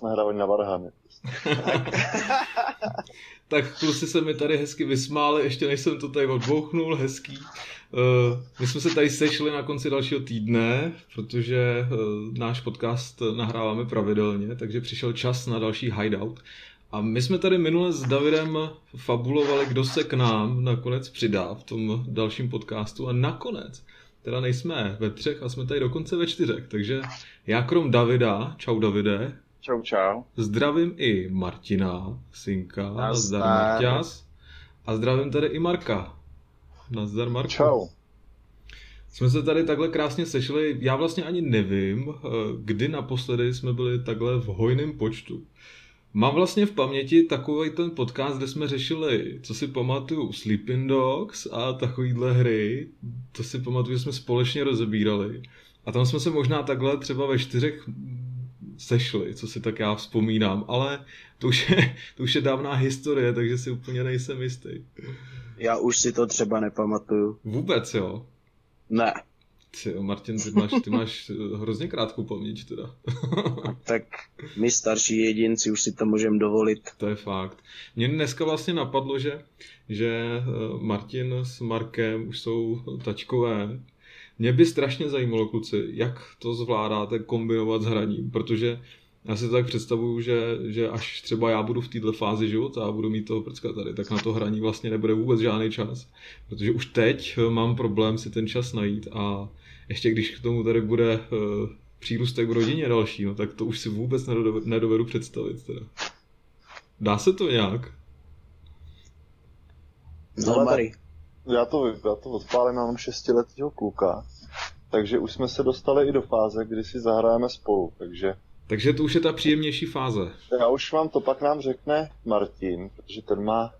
podcast nahrávali na Varhany. tak kluci se mi tady hezky vysmáli, ještě než jsem to tady odbouchnul, hezký. Uh, my jsme se tady sešli na konci dalšího týdne, protože uh, náš podcast nahráváme pravidelně, takže přišel čas na další hideout. A my jsme tady minule s Davidem fabulovali, kdo se k nám nakonec přidá v tom dalším podcastu a nakonec teda nejsme ve třech a jsme tady dokonce ve čtyřech, takže já krom Davida, čau Davide. Čau, čau. Zdravím i Martina, synka, nazdar Marťas. A zdravím tady i Marka. Nazdar Marko. Čau. Jsme se tady takhle krásně sešli, já vlastně ani nevím, eh, kdy naposledy jsme byli takhle v hojném počtu. Mám vlastně v paměti takový ten podcast, kde jsme řešili, co si pamatuju, Sleeping Dogs a takovýhle hry. To si pamatuju, že jsme společně rozebírali. A tam jsme se možná takhle třeba ve čtyřech sešli, co si tak já vzpomínám, ale to už je, to už je dávná historie, takže si úplně nejsem jistý. Já už si to třeba nepamatuju. Vůbec jo? Ne. Ty, Martin, ty máš, ty máš eh, hrozně krátkou paměť teda. tak my starší jedinci už si to můžeme dovolit. To je fakt. Mě dneska vlastně napadlo, že, že eh, Martin s Markem už jsou tačkové. Mě by strašně zajímalo, kluci, jak to zvládáte kombinovat s hraním, protože já si to tak představuju, že, že až třeba já budu v této fázi života a budu mít toho prcka tady, tak na to hraní vlastně nebude vůbec žádný čas. Protože už teď eh, mám problém si ten čas najít a ještě když k tomu tady bude uh, přírůstek v rodině další, no, tak to už si vůbec nedovedu, nedovedu představit. Teda. Dá se to nějak? No, Mari. Já to, já to odpálím, mám šestiletýho kluka, takže už jsme se dostali i do fáze, kdy si zahrajeme spolu, takže... Takže to už je ta příjemnější fáze. Já už vám to pak nám řekne Martin, protože ten má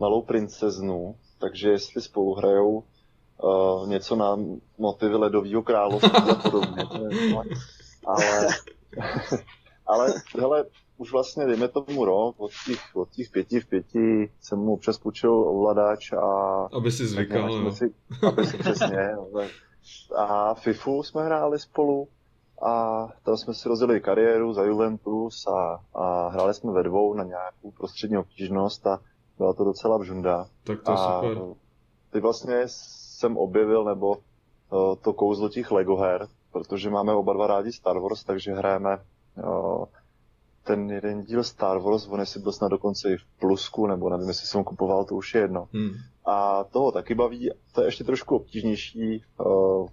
malou princeznu, takže jestli spolu hrajou uh, něco na motivy ledového království a podobně. ale, ale hele, už vlastně dejme tomu rok, od těch, od těch pěti v pěti jsem mu občas půjčil ovladač a... Aby si zvykal, no. si, Aby si přesně, a FIFU jsme hráli spolu a tam jsme si rozjeli kariéru za Juventus a, a hráli jsme ve dvou na nějakou prostřední obtížnost a byla to docela vžunda. Tak to je a super. Ty vlastně jsem objevil, nebo uh, to kouzlo těch Lego her, protože máme oba dva rádi Star Wars, takže hrajeme ten jeden díl Star Wars, on jestli byl snad dokonce i v plusku, nebo nevím, jestli jsem kupoval, to už je jedno. Hmm. A toho taky baví, to je ještě trošku obtížnější uh,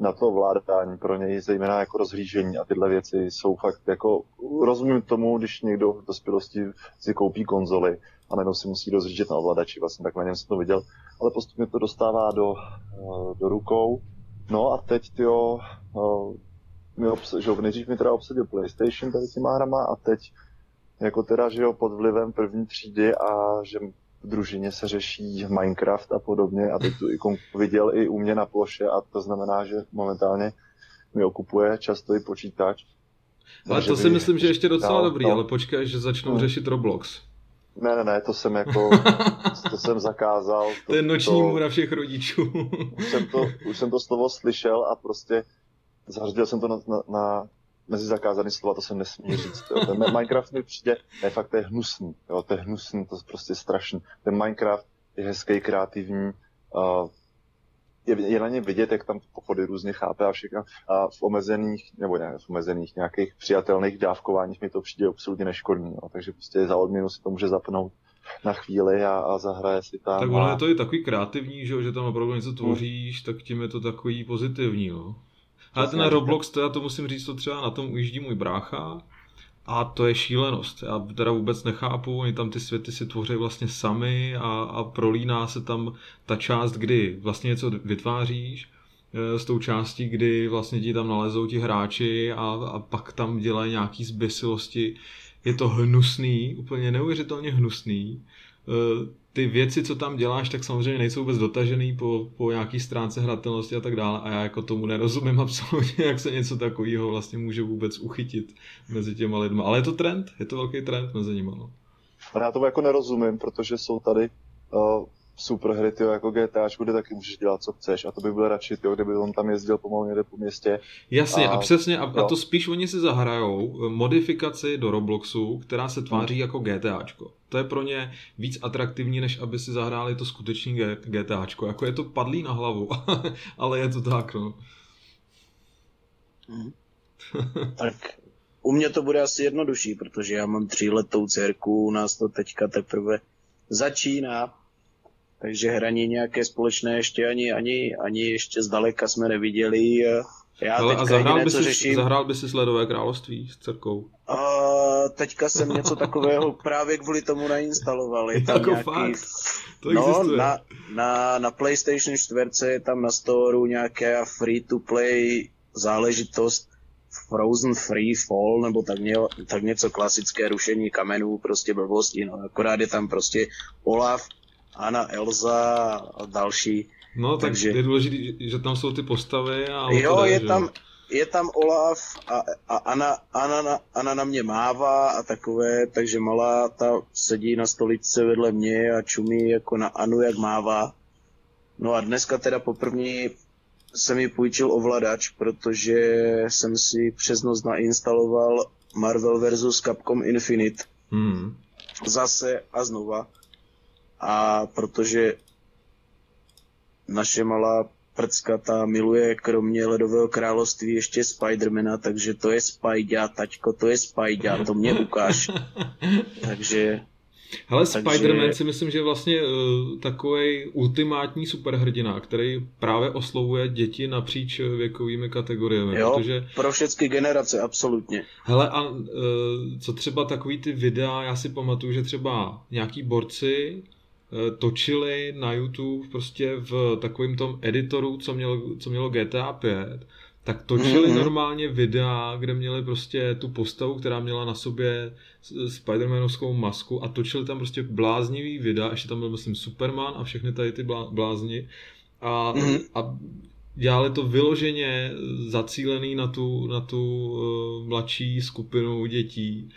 na to vládání pro něj, zejména jako rozhlížení a tyhle věci jsou fakt jako, rozumím tomu, když někdo v dospělosti si koupí konzoli a najednou si musí rozhlížet na ovladači, vlastně tak na něm jsem to viděl, ale postupně to dostává do, uh, do rukou. No a teď, tyjo, uh, mi obs- že nejdřív mi teda obsadil PlayStation tady těma hrama a teď jako teda, že jo, pod vlivem první třídy a že v družině se řeší Minecraft a podobně a teď tu ikonku viděl i u mě na ploše a to znamená, že momentálně mi okupuje často i počítač. Ale to si myslím, že ještě docela no, dobrý, no. ale počkej, že začnou no. řešit Roblox. Ne, ne, ne, to jsem jako, to jsem zakázal. To, to je noční to, můra všech rodičů. už, jsem to, už jsem to slovo slyšel a prostě zařadil jsem to na, na, na mezi zakázané slova, to se nesmí říct. Jo. Ten Minecraft mi přijde, ne, fakt to je hnusný, jo, to je hnusný, to je prostě strašný. Ten Minecraft je hezký, kreativní, uh, je, je na ně vidět, jak tam pochody různě chápe a všechno. A v omezených, nebo ne, v omezených nějakých přijatelných dávkováních mi to přijde absolutně neškodný. Jo. Takže prostě za odměnu si to může zapnout na chvíli a, a zahraje si tam. Tak ono je to i takový kreativní, že, že tam opravdu něco tvoříš, hmm. tak tím je to takový pozitivní. Jo. Ale ten Roblox, to já to musím říct, to třeba na tom ujíždí můj brácha a to je šílenost. Já teda vůbec nechápu, oni tam ty světy si tvoří vlastně sami a, a prolíná se tam ta část, kdy vlastně něco vytváříš eh, s tou částí, kdy vlastně ti tam nalezou ti hráči a, a pak tam dělají nějaký zběsilosti. Je to hnusný, úplně neuvěřitelně hnusný. Ty věci, co tam děláš, tak samozřejmě nejsou vůbec dotažený po, po nějaký stránce hratelnosti a tak dále a já jako tomu nerozumím absolutně, jak se něco takového vlastně může vůbec uchytit mezi těma lidmi. Ale je to trend, je to velký trend mezi nimi. No. Já tomu jako nerozumím, protože jsou tady uh, superhry, tyjo, jako GTAčku, kde taky můžeš dělat, co chceš. A to by byl radši, tyjo, kdyby on tam jezdil pomalu někde po městě. Jasně, a, a přesně, a, a to spíš oni si zahrajou modifikaci do Robloxu, která se tváří hmm. jako GTAčko. To je pro ně víc atraktivní, než aby si zahráli to skutečný GTAčko. Jako je to padlý na hlavu, ale je to tak, no. Hmm. tak u mě to bude asi jednodušší, protože já mám tříletou dcerku, u nás to teďka teprve začíná, takže hraní nějaké společné ještě ani, ani, ani ještě zdaleka jsme neviděli. Já Ale a zahrál by, si, řeším... zahrál by si Sledové království s dcerkou? A teďka jsem něco takového právě kvůli tomu nainstaloval. Je tam jako nějaký... fakt? To no, na, na, na PlayStation 4 je tam na storu nějaká free-to-play záležitost, Frozen Free Fall, nebo tak, ně, tak něco klasické rušení kamenů, prostě blbosti, no, akorát je tam prostě Olaf, Anna, Elza a další. No, tak Takže... je důležité, že tam jsou ty postavy a Jo, je, že? tam, je tam Olaf a, a Anna, Anna, Anna na mě mává a takové, takže malá ta sedí na stoličce vedle mě a čumí jako na Anu, jak mává. No a dneska teda poprvé jsem mi půjčil ovladač, protože jsem si přes noc nainstaloval Marvel vs. Capcom Infinite. Hmm. Zase a znova. A protože naše malá prcka ta miluje kromě Ledového království ještě Spidermana, takže to je Spidea, taťko, to je Spidea, to mě ukáž. takže Hele, Takže... Spider-Man si myslím, že je vlastně uh, takový ultimátní superhrdina, který právě oslovuje děti napříč věkovými kategoriemi. Jo, protože... pro všechny generace, absolutně. Hele, a uh, co třeba takový ty videa, já si pamatuju, že třeba nějaký borci točili na YouTube prostě v takovém tom editoru, co mělo, co mělo GTA 5, tak točili mm-hmm. normálně videa, kde měli prostě tu postavu, která měla na sobě Spider-Manovskou masku a točili tam prostě bláznivý videa, ještě tam byl myslím Superman a všechny tady ty blázni a, mm-hmm. a dělali to vyloženě zacílený na tu, na tu uh, mladší skupinu dětí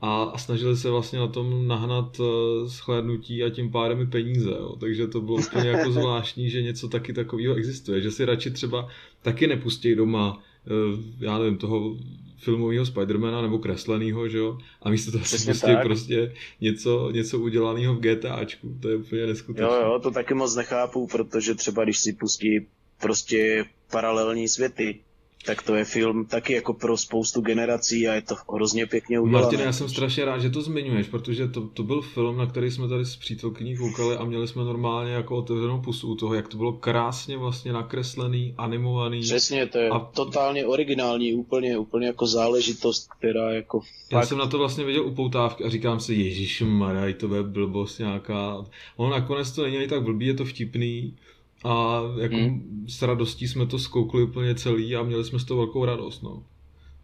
a, a snažili se vlastně na tom nahnat uh, shlédnutí a tím pádem i peníze. Jo. Takže to bylo úplně jako zvláštní, že něco taky takového existuje. Že si radši třeba taky nepustí doma, uh, já nevím, toho filmového Spidermana nebo kresleného, že jo? A místo toho si pustí prostě něco, něco udělaného v GTAčku. To je úplně neskutečné. Jo, jo, to taky moc nechápu, protože třeba když si pustí prostě paralelní světy, tak to je film taky jako pro spoustu generací a je to hrozně pěkně udělané. Martin, já jsem strašně rád, že to zmiňuješ, protože to, to byl film, na který jsme tady s přítelkyní koukali a měli jsme normálně jako otevřenou pusu u toho, jak to bylo krásně vlastně nakreslený, animovaný. Přesně, to je a... totálně originální, úplně, úplně jako záležitost, která jako fakt... Já jsem na to vlastně viděl upoutávky a říkám si, Ježíš Maraj, to je blbost nějaká. Ono nakonec to není tak blbý, je to vtipný, a jako hmm. s radostí jsme to zkoukli úplně celý a měli jsme z toho velkou radost, no.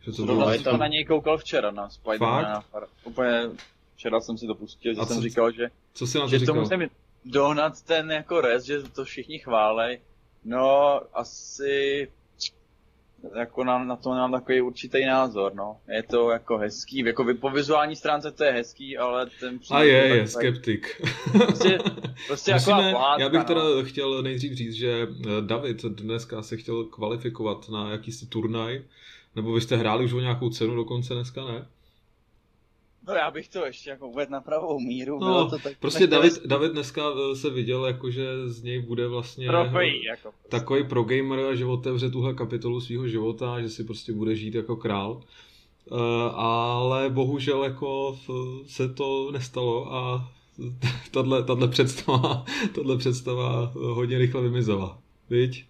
Že to bylo jsem tam... na něj koukal včera, na Spider-Mana. Úplně včera jsem si to pustil, že a jsem co, říkal, že, co jsi na to že říkal? to musím dohnat ten jako res, že to všichni chválej. No, asi jako na, na to mám takový určitý názor, no. Je to jako hezký, jako po vizuální stránce to je hezký, ale ten A je, je, tak, skeptik. Prostě, prostě Musíme, pohádka, Já bych no. teda chtěl nejdřív říct, že eh, David dneska se chtěl kvalifikovat na jakýsi turnaj, nebo vy jste hráli už o nějakou cenu dokonce dneska, ne? No já bych to ještě jako uvedl na pravou míru. No, to tak prostě David, David dneska eh, se viděl, jako, že z něj bude vlastně Trofej, jako prostě. takový pro gamer, že otevře tuhle kapitolu svého života, že si prostě bude žít jako král. Uh, ale bohužel jako se to nestalo a tato představa, tato představa hodně rychle vymizela. Viď?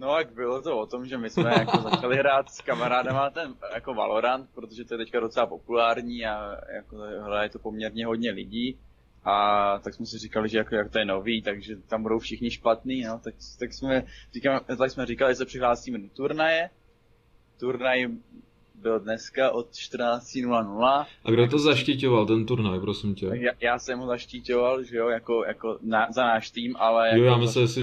No, jak bylo to o tom, že my jsme jako začali hrát s kamarádama ten jako Valorant, protože to je teďka docela populární a jako hraje to poměrně hodně lidí. A tak jsme si říkali, že jako, jak to je nový, takže tam budou všichni špatný, no, tak, tak jsme, říkám, tak jsme říkali, že se přihlásíme do turnaje. Turnaj byl dneska od 14.00. A kdo to zaštiťoval, ten turnaj, prosím tě? Já, já jsem ho zaštiťoval, že jo, jako, jako na, za náš tým, ale... Jo, jako já myslím, že,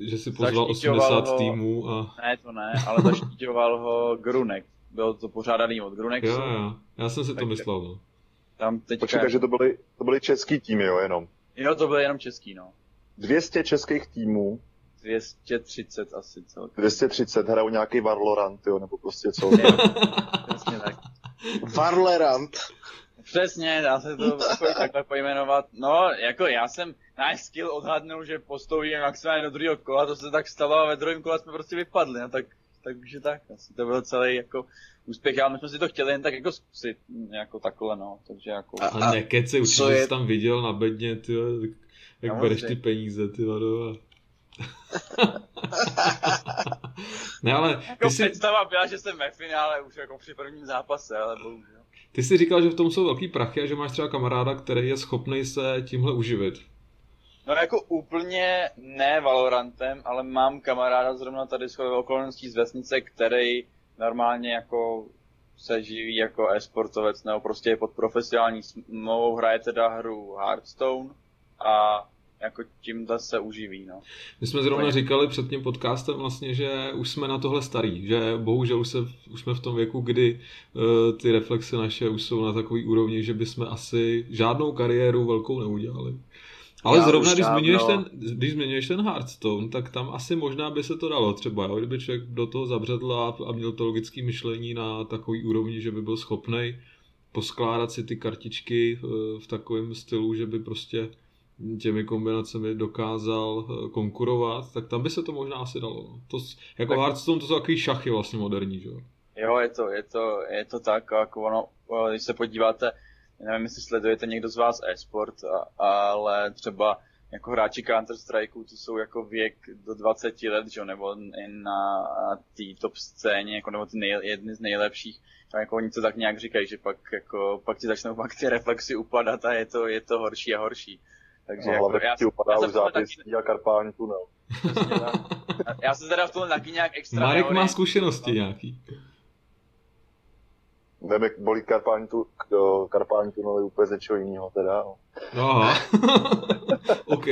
že si pozval 80 ho, týmů a... Ne, to ne, ale zaštiťoval ho Grunek. Byl to pořádaný od Grunexu. Jo, jo, já jsem si to myslel, no. Tam teďka... Počkej, takže to byly, to byly český týmy, jo, jenom? Jo, to byly jenom český, no. 200 českých týmů, 230 asi celkem. 230 hrajou nějaký Valorant, jo, nebo prostě co. Přesně tak. Varlerant. Přesně, dá se to jako takhle pojmenovat. No, jako já jsem náš skill odhadnul, že postoupíme maximálně do druhého kola, to se tak stalo a ve druhém kole jsme prostě vypadli, no tak, tak už je tak. Asi to byl celý jako úspěch, ale my jsme si to chtěli jen tak jako zkusit, jako takhle, no, takže jako... A- A nekeci, určitě je- jsi tam viděl na bedně, ty jo, jak bereš ty peníze, ty vado. a- ne, ale Jako ty jsi, představa byla, že jsem ve finále už jako při prvním zápase, ale bohužel. ty jsi říkal, že v tom jsou velký prachy a že máš třeba kamaráda, který je schopný se tímhle uživit. No jako úplně ne Valorantem, ale mám kamaráda zrovna tady z okolností z vesnice, který normálně jako se živí jako e-sportovec nebo prostě je pod profesionální smlouvou, hraje teda hru Hearthstone a jako tím se uživí, no. My jsme zrovna říkali před tím podcastem vlastně, že už jsme na tohle starý, že bohužel už, se, už jsme v tom věku, kdy uh, ty reflexe naše už jsou na takový úrovni, že bychom asi žádnou kariéru velkou neudělali. Ale Já zrovna, když zmiňuješ, ten, když zmiňuješ ten Hearthstone, tak tam asi možná by se to dalo třeba, jo? kdyby člověk do toho zabředl a, a měl to logické myšlení na takový úrovni, že by byl schopný poskládat si ty kartičky eh, v takovém stylu, že by prostě těmi kombinacemi dokázal eh, konkurovat, tak tam by se to možná asi dalo. no. To, jako Tak- Hearthstone to jsou takový šachy vlastně moderní, že jo? Jo, je to, je to, je to tak, jako ono, eh, když se podíváte, nevím, jestli sledujete někdo z vás e-sport, a, ale třeba jako hráči Counter Strikeu, to jsou jako věk do 20 let, že jo, nebo i na té top scéně, jako nebo ty nej, jedny z nejlepších, tak jako oni to tak nějak říkají, že pak jako, pak ti začnou pak ty reflexy upadat a je to, je to horší a horší. Takže No, jako, já, ti upadá já už tomhle taky, a karpální tunel. já jsem teda v tom taky nějak extra Marek má neorientuji. zkušenosti nějaký. Vem, jak bolí karpální, tu, karpální tunel je úplně z něčeho jiného teda. No. No, aha. OK.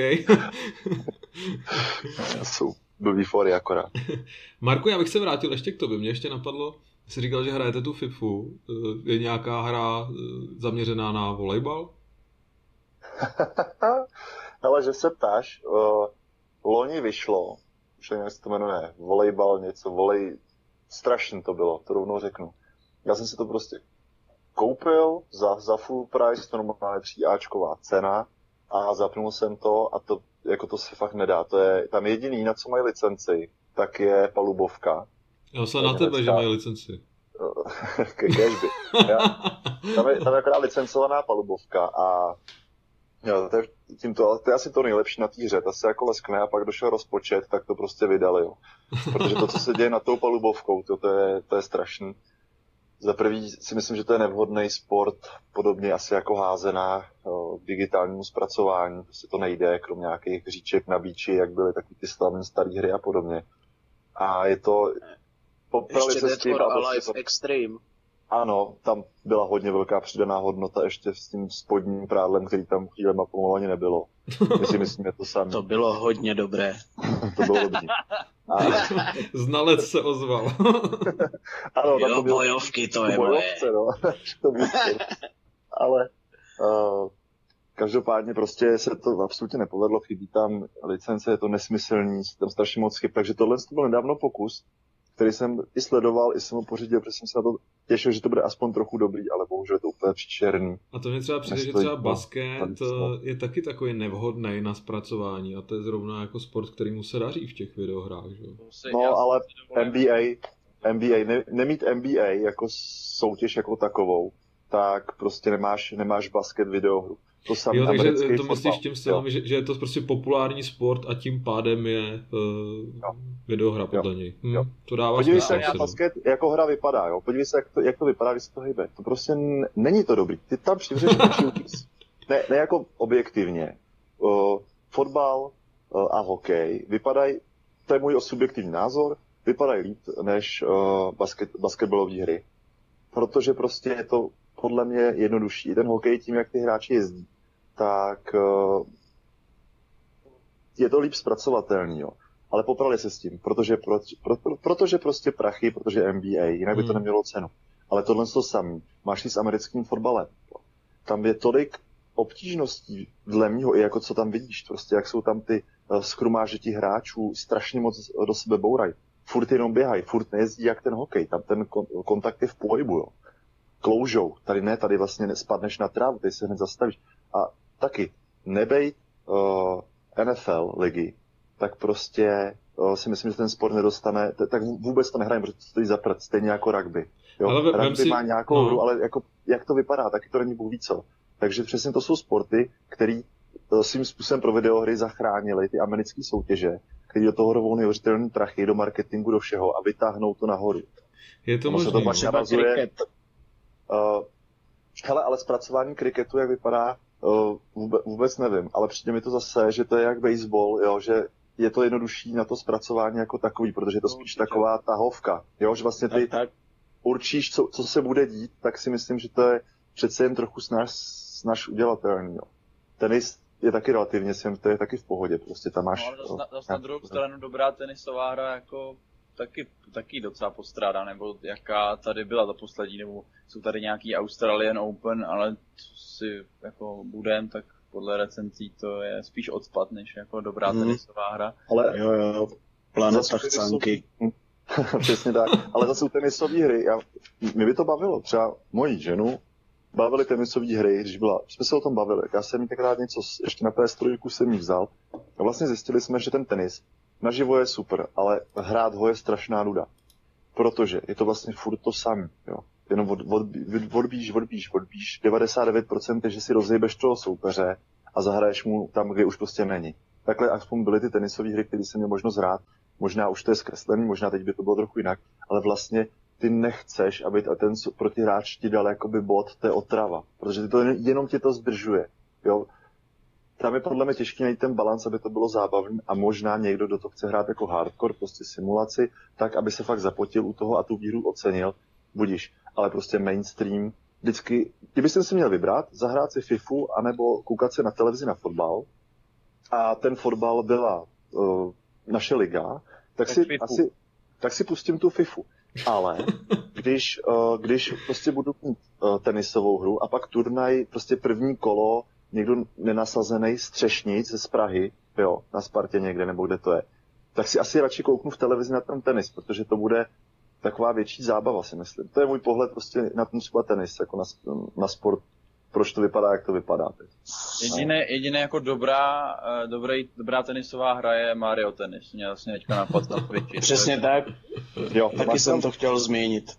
Jsou blbý fory akorát. Marku, já bych se vrátil ještě k tobě. Mě ještě napadlo, jsi říkal, že hrajete tu FIFU. Eh, Je nějaká hra eh, zaměřená na volejbal? Ale že se ptáš, uh, loni vyšlo, už nevím, jak se to jmenuje, volejbal něco, volej, strašně to bylo, to rovnou řeknu. Já jsem si to prostě koupil za, za full price, to normálně 3Ačková cena a zapnul jsem to a to, jako to se fakt nedá. To je tam jediný, na co mají licenci, tak je palubovka. Já se na tebe, že mají licenci. Já, tam, je, tam je akorát licencovaná palubovka a jo, to je, tímto, to je asi to nejlepší na té hře, ta se jako leskne a pak došel rozpočet, tak to prostě vydali, jo. Protože to, co se děje nad tou palubovkou, to, to, je, to je strašný. Za prvý si myslím, že to je nevhodný sport, podobně asi jako házená jo, k digitálnímu zpracování, prostě to nejde, krom nějakých hříček na bíči, jak byly takový ty slavné staré hry a podobně. A je to, Ještě Dead or prostě Alive to, Extreme. Ano, tam byla hodně velká přidaná hodnota ještě s tím spodním prádlem, který tam chvílema pomalu ani nebylo. My si myslíme to sami. To bylo hodně dobré. To bylo dobrý. A, Znalec se ozval. ano, Jo, to bylo bojovky, to je moje. bojovce, no. to bylo. Ale uh, každopádně prostě se to absolutně nepovedlo, chybí tam licence, je to nesmyslný, je tam strašně moc chyb, takže tohle to byl nedávno pokus, který jsem i sledoval, i jsem ho pořídil, protože jsem se na to těšil, že to bude aspoň trochu dobrý, ale bohužel je to úplně příčerný. A to mě třeba přijde, že Nestojí třeba to basket eh, to. je taky takový nevhodný na zpracování a to je zrovna jako sport, kterýmu se daří v těch videohrách, že? No, já ale NBA, NBA ne, nemít NBA jako soutěž jako takovou, tak prostě nemáš, nemáš basket videohru. To samé Jo, takže to myslíš fotbal. tím stylem, že, že je to prostě populární sport a tím pádem je uh, videohra podle něj. Hm, Jo. To dává Podívej se, jak basket jako hra vypadá, jo. Podívej se, jak to, jak to vypadá, když se to hýbe. To prostě n- není to dobrý. Ty tam přivřeš. Ne, ne jako objektivně. Uh, fotbal uh, a hokej vypadají, to je můj subjektivní názor, vypadají líp než uh, basket, basketbalové hry. Protože prostě je to podle mě jednodušší. Ten hokej tím, jak ty hráči jezdí, tak uh, je to líp zpracovatelný, jo. Ale poprali se s tím, protože, pro, pro, pro, protože prostě prachy, protože NBA, jinak by to Hmm. nemělo cenu. Ale tohle to samý. Máš i s americkým fotbalem. Tam je tolik obtížností dle mýho, i jako co tam vidíš, prostě jak jsou tam ty skrumážití hráčů strašně moc do sebe bourají. Furt jenom běhají, furt nejezdí jak ten hokej, tam ten kontakt je v pohybu, jo. Kloužou, tady ne, tady vlastně nespadneš na trávu, ty se hned zastavíš. A taky, nebej uh, NFL ligy, tak prostě uh, si myslím, že ten sport nedostane, t- tak vůbec to nehrajeme, protože to stojí za prd, stejně jako rugby. Jo? Ale rugby si... má nějakou no. hru, ale jako, jak to vypadá, taky to není bůh co. Takže přesně to jsou sporty, které uh, svým způsobem pro videohry zachránili ty americké soutěže, který do toho rovou neuvěřitelný prachy, do marketingu, do všeho a vytáhnou to nahoru. Je to možné. to pak navazuje, uh, hele, ale zpracování kriketu, jak vypadá, vůbec, vůbec nevím, ale přijde mi to zase, že to je jak baseball, jo, že je to jednodušší na to zpracování jako takový, protože je to spíš taková tahovka, jo, že vlastně ty tak, tak. určíš, co, co se bude dít, tak si myslím, že to je přece jen trochu snaž, snaž udělatelný, jo. Tenis je taky relativně to je taky v pohodě, prostě tam máš... No, ale zase na, na druhou stranu dobrá tenisová hra jako taky, taky docela postrádá, nebo jaká tady byla za poslední, nebo jsou tady nějaký Australian Open, ale co si jako budem, tak podle recenzí to je spíš odpad, než jako dobrá hmm. tenisová hra. Ale jo, jo, planeta chcánky. Přesně tak, ale zase jsou tenisové hry, já, mě by to bavilo, třeba moji ženu bavily tenisové hry, když byla, jsme se o tom bavili, já jsem jí tenkrát něco, ještě na PS3 jsem jí vzal a vlastně zjistili jsme, že ten tenis naživo je super, ale hrát ho je strašná nuda. Protože je to vlastně furt to samé, jo. Jenom od, od, odbíš, odbíš, odbíš. 99% je, že si rozjebeš toho soupeře a zahraješ mu tam, kde už prostě není. Takhle aspoň byly ty tenisové hry, které jsem měl možnost hrát. Možná už to je zkreslený, možná teď by to bylo trochu jinak, ale vlastně ty nechceš, aby ten protihráč ti dal jakoby bod, to je otrava. Protože ty to jenom tě to zdržuje. Jo? Tam je podle mě těžký najít ten balans, aby to bylo zábavné a možná někdo, kdo to chce hrát jako hardcore, prostě simulaci, tak aby se fakt zapotil u toho a tu víru ocenil, budíš. Ale prostě mainstream, vždycky, kdybyste si měl vybrat, zahrát si FIFU, anebo koukat se na televizi na fotbal, a ten fotbal byla uh, naše liga, tak, tak si FIFU. asi, tak si pustím tu FIFU. Ale když, uh, když prostě budu mít uh, tenisovou hru a pak turnaj, prostě první kolo někdo nenasazený střešnic z Prahy, jo, na Spartě někde, nebo kde to je, tak si asi radši kouknu v televizi na ten tenis, protože to bude taková větší zábava, si myslím. To je můj pohled prostě na ten třeba tenis, jako na, na sport, proč to vypadá, jak to vypadá teď. Jediné, no. jediné jako dobrá, uh, dobrý, dobrá tenisová hra je Mario Tennis. Mě vlastně teďka napad na Twitchi. Přesně tak. Jo, Taky jsem to chtěl změnit.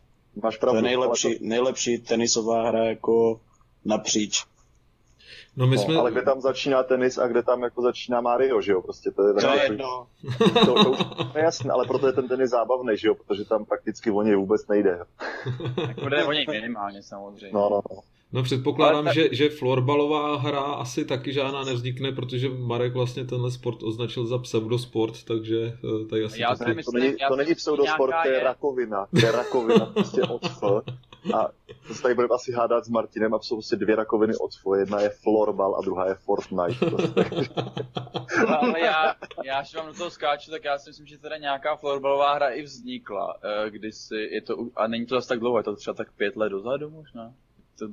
Máš pravdu. To je nejlepší, to... nejlepší tenisová hra jako napříč. No, my no, jsme... Ale kde tam začíná tenis a kde tam jako začíná Mario, že jo? Prostě to je, to je jedno. To, to už je jasné, ale proto je ten tenis zábavný, že jo? Protože tam prakticky o něj vůbec nejde. Jako jde o něj minimálně samozřejmě. No, no, no. No předpokládám, ta... že, že florbalová hra asi taky žádná nevznikne, protože Marek vlastně tenhle sport označil za pseudosport, takže eh, tady asi já taky... to, není, to není pseudosport, to je rakovina. To je rakovina prostě od. A to se tady budeme asi hádat s Martinem a jsou prostě dvě rakoviny od F. Jedna je florbal a druhá je Fortnite. Prostě. no, ale já, já až vám do toho skáču, tak já si myslím, že teda nějaká florbalová hra i vznikla, eh, kdysi je to, a není to zase tak dlouho, je to třeba tak pět let dozadu možná. To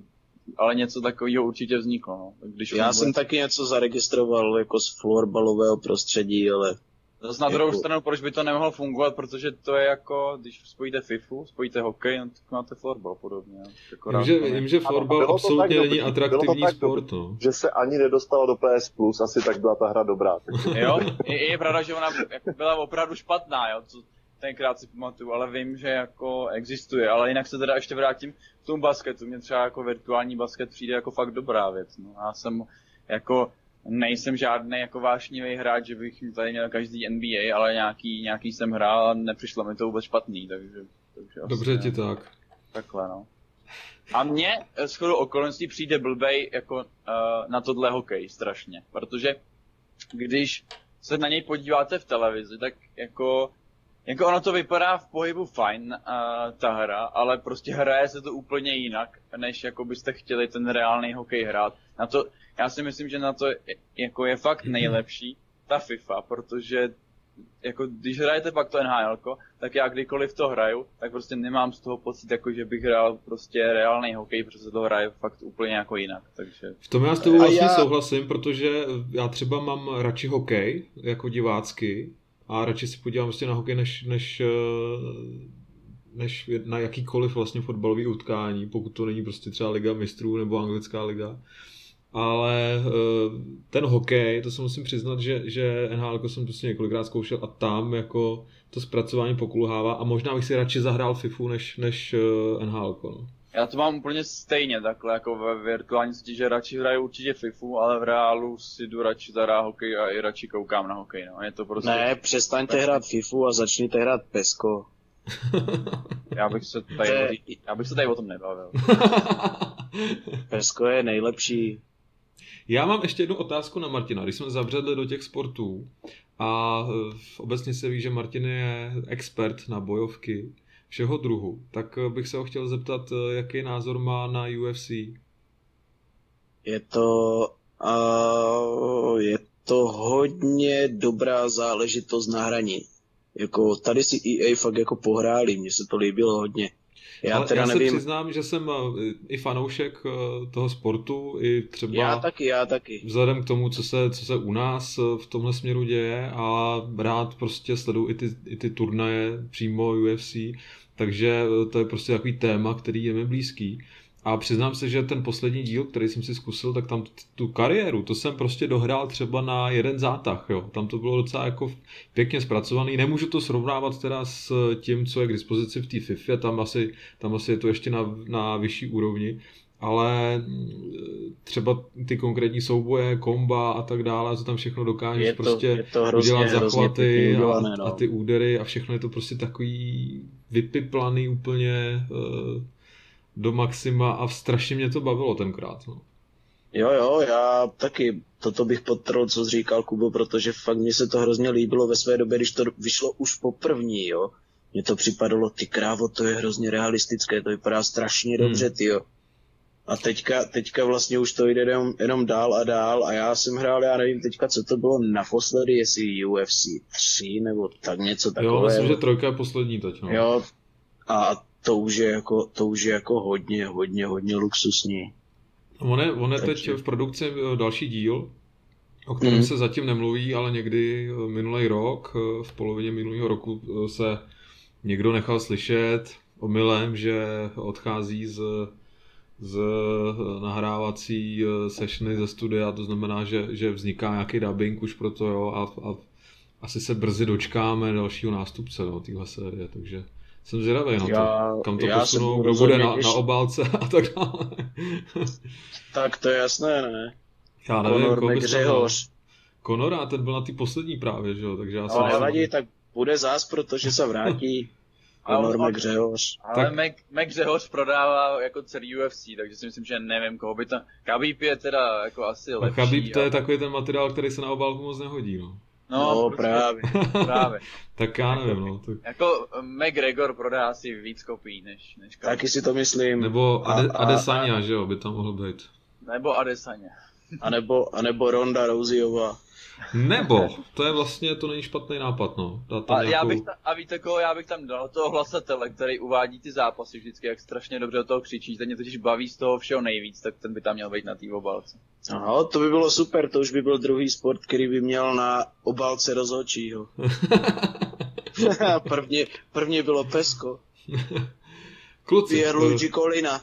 ale něco takového určitě vzniklo. No. Když Já jsem taky něco zaregistroval jako z florbalového prostředí, ale... Zase na druhou jako... stranu, proč by to nemohlo fungovat, protože to je jako, když spojíte FIFU, spojíte hokej, no, tak máte florbal podobně. Jako vím, že, vím, že florbal absolutně není dobrý, atraktivní sport. No. Že se ani nedostalo do PS Plus, asi tak byla ta hra dobrá. Tak... jo, je, je pravda, že ona jako byla opravdu špatná, jo, co, tenkrát si pamatuju, ale vím, že jako existuje, ale jinak se teda ještě vrátím k tomu basketu. Mně třeba jako virtuální basket přijde jako fakt dobrá věc. No. Já jsem jako nejsem žádný jako vášnivý hráč, že bych tady měl každý NBA, ale nějaký, nějaký jsem hrál a nepřišlo mi to vůbec špatný, takže... takže Dobře ti tak. Takhle, no. A mně z chodu okolností přijde blbej jako uh, na tohle hokej strašně, protože když se na něj podíváte v televizi, tak jako jako ono to vypadá v pohybu fajn, uh, ta hra, ale prostě hraje se to úplně jinak, než jako byste chtěli ten reálný hokej hrát. Na to, já si myslím, že na to je, jako je fakt nejlepší ta FIFA, protože jako když hrajete pak to NHL, tak já kdykoliv to hraju, tak prostě nemám z toho pocit, jako že bych hrál prostě reálný hokej, protože to hraje fakt úplně jako jinak, takže... V tom já s tebou vlastně já... souhlasím, protože já třeba mám radši hokej, jako divácky, a radši si podívám prostě na hokej, než, než, eh, než na jakýkoliv vlastně fotbalový utkání, pokud to není prostě třeba Liga mistrů nebo anglická liga ale eh, ten hokej, to se musím přiznat, že, že NHL jsem prostě několikrát zkoušel a tam jako to zpracování pokulhává a možná bych si radši zahrál FIFU než, než eh, NHL. No. Já to mám úplně stejně takhle, jako ve virtuální světě, že radši hraju určitě FIFU, ale v reálu si jdu radši zahrát hokej a i radši koukám na hokej, no. Je to prostě... Ne, přestaňte tak... hrát FIFU a začněte hrát PESCO. já bych se tady, já bych se tady o tom nebavil. PESCO je nejlepší. Já mám ještě jednu otázku na Martina. Když jsme zavředli do těch sportů a e, obecně se ví, že Martin je expert na bojovky všeho druhu, tak e, bych se ho chtěl zeptat, e, jaký názor má na UFC. Je to, uh, je to hodně dobrá záležitost na hraní. Jako tady si EA fakt jako pohráli, mně se to líbilo hodně. Já, Ale teda já nevím. se přiznám, že jsem eh, i fanoušek eh, toho sportu, i třeba... Já taky, já taky. Vzhledem k tomu, co se, co se u nás eh, v tomhle směru děje a rád prostě sleduju i ty, i ty turnaje přímo UFC, takže to je prostě takový téma, který je mi blízký. A přiznám se, že ten poslední díl, který jsem si zkusil, tak tam tu kariéru, to jsem prostě dohrál třeba na jeden zátah, jo. Tam to bylo docela jako pěkně zpracovaný. Nemůžu to srovnávat teda s tím, co je k dispozici v té FIFA, tam asi, tam asi je to ještě na, na vyšší úrovni, ale mm, třeba ty konkrétní souboje, komba a tak dále, co tam všechno dokážeš je to, prostě je to hrozně, udělat zachvaty a, no. a ty údery a všechno je to prostě takový vypiplaný úplně uh, do maxima a strašně mě to bavilo tenkrát. No. Jo, jo, já taky toto bych podtrhl, co jsi říkal, Kubo, protože fakt mně se to hrozně líbilo ve své době, když to vyšlo už po první, jo. Mně to připadalo, ty krávo, to je hrozně realistické, to vypadá strašně hmm. dobře, ty jo. A teďka, teďka vlastně už to jde jenom, jenom dál a dál a já jsem hrál, já nevím teďka, co to bylo naposledy, jestli UFC 3 nebo tak něco takového. Jo, myslím, že trojka je poslední teď, no. Jo, a to už je jako, to už je jako hodně, hodně, hodně luxusní. On je, on je teď v produkci eh, další díl, o kterém mm. se zatím nemluví, ale někdy eh, minulý rok, eh, v polovině minulého roku se někdo nechal slyšet omylem, že odchází z, z nahrávací sessiony ze studia, to znamená, že, že vzniká nějaký dubbing už pro to, jo, a, a asi se brzy dočkáme dalšího nástupce no, téhle série, takže jsem zvědavý na to, já, kam to posunou, kdo bude na, na obálce a tak dále. tak to je jasné, ne? Já nevím, Conor McGrehoř. Conora, ten byl na ty poslední právě, že jo, takže já jsem... Ale nevadí, tak bude zás, protože se vrátí. Conor McGrehoř. Ale tak... Mac, McGrehoř prodává jako celý UFC, takže si myslím, že nevím, koho by tam... Khabib je teda jako asi lepší. A Khabib to je takový ten materiál, který se na obálku moc nehodí, no. No, no právě. právě. tak já nevím, no. Tak... Jako McGregor prodá asi víc kopií než, než Taky si to myslím. Nebo Ade, a, Adesanya, a, že jo, by tam mohl být. Nebo Adesanya. A nebo, a nebo Ronda Rousiová. Nebo, to je vlastně, to není špatný nápad, no. Dát a, nějakou... já bych ta, a víte koho, já bych tam dal toho hlasatele, který uvádí ty zápasy vždycky, jak strašně dobře do toho křičí, ten mě totiž baví z toho všeho nejvíc, tak ten by tam měl být na té obálce. Aha, to by bylo super, to už by byl druhý sport, který by měl na obálce rozhodčího. první, první bylo Pesko. Kluci. Pierluigi uh... Colina.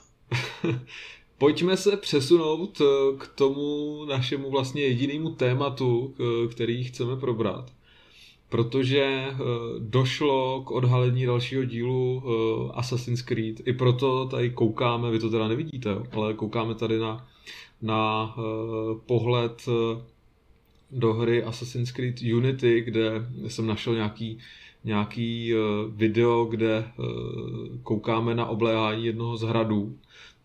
Pojďme se přesunout eh, k tomu našemu vlastně jedinému tématu, který chceme probrat. Protože eh, došlo k odhalení dalšího dílu eh, Assassin's Creed. I proto tady koukáme, vy to teda nevidíte, ale koukáme tady na, na pohled do hry Assassin's Creed Unity, kde jsem našel nějaký, nějaký video, kde koukáme na obléhání jednoho z hradů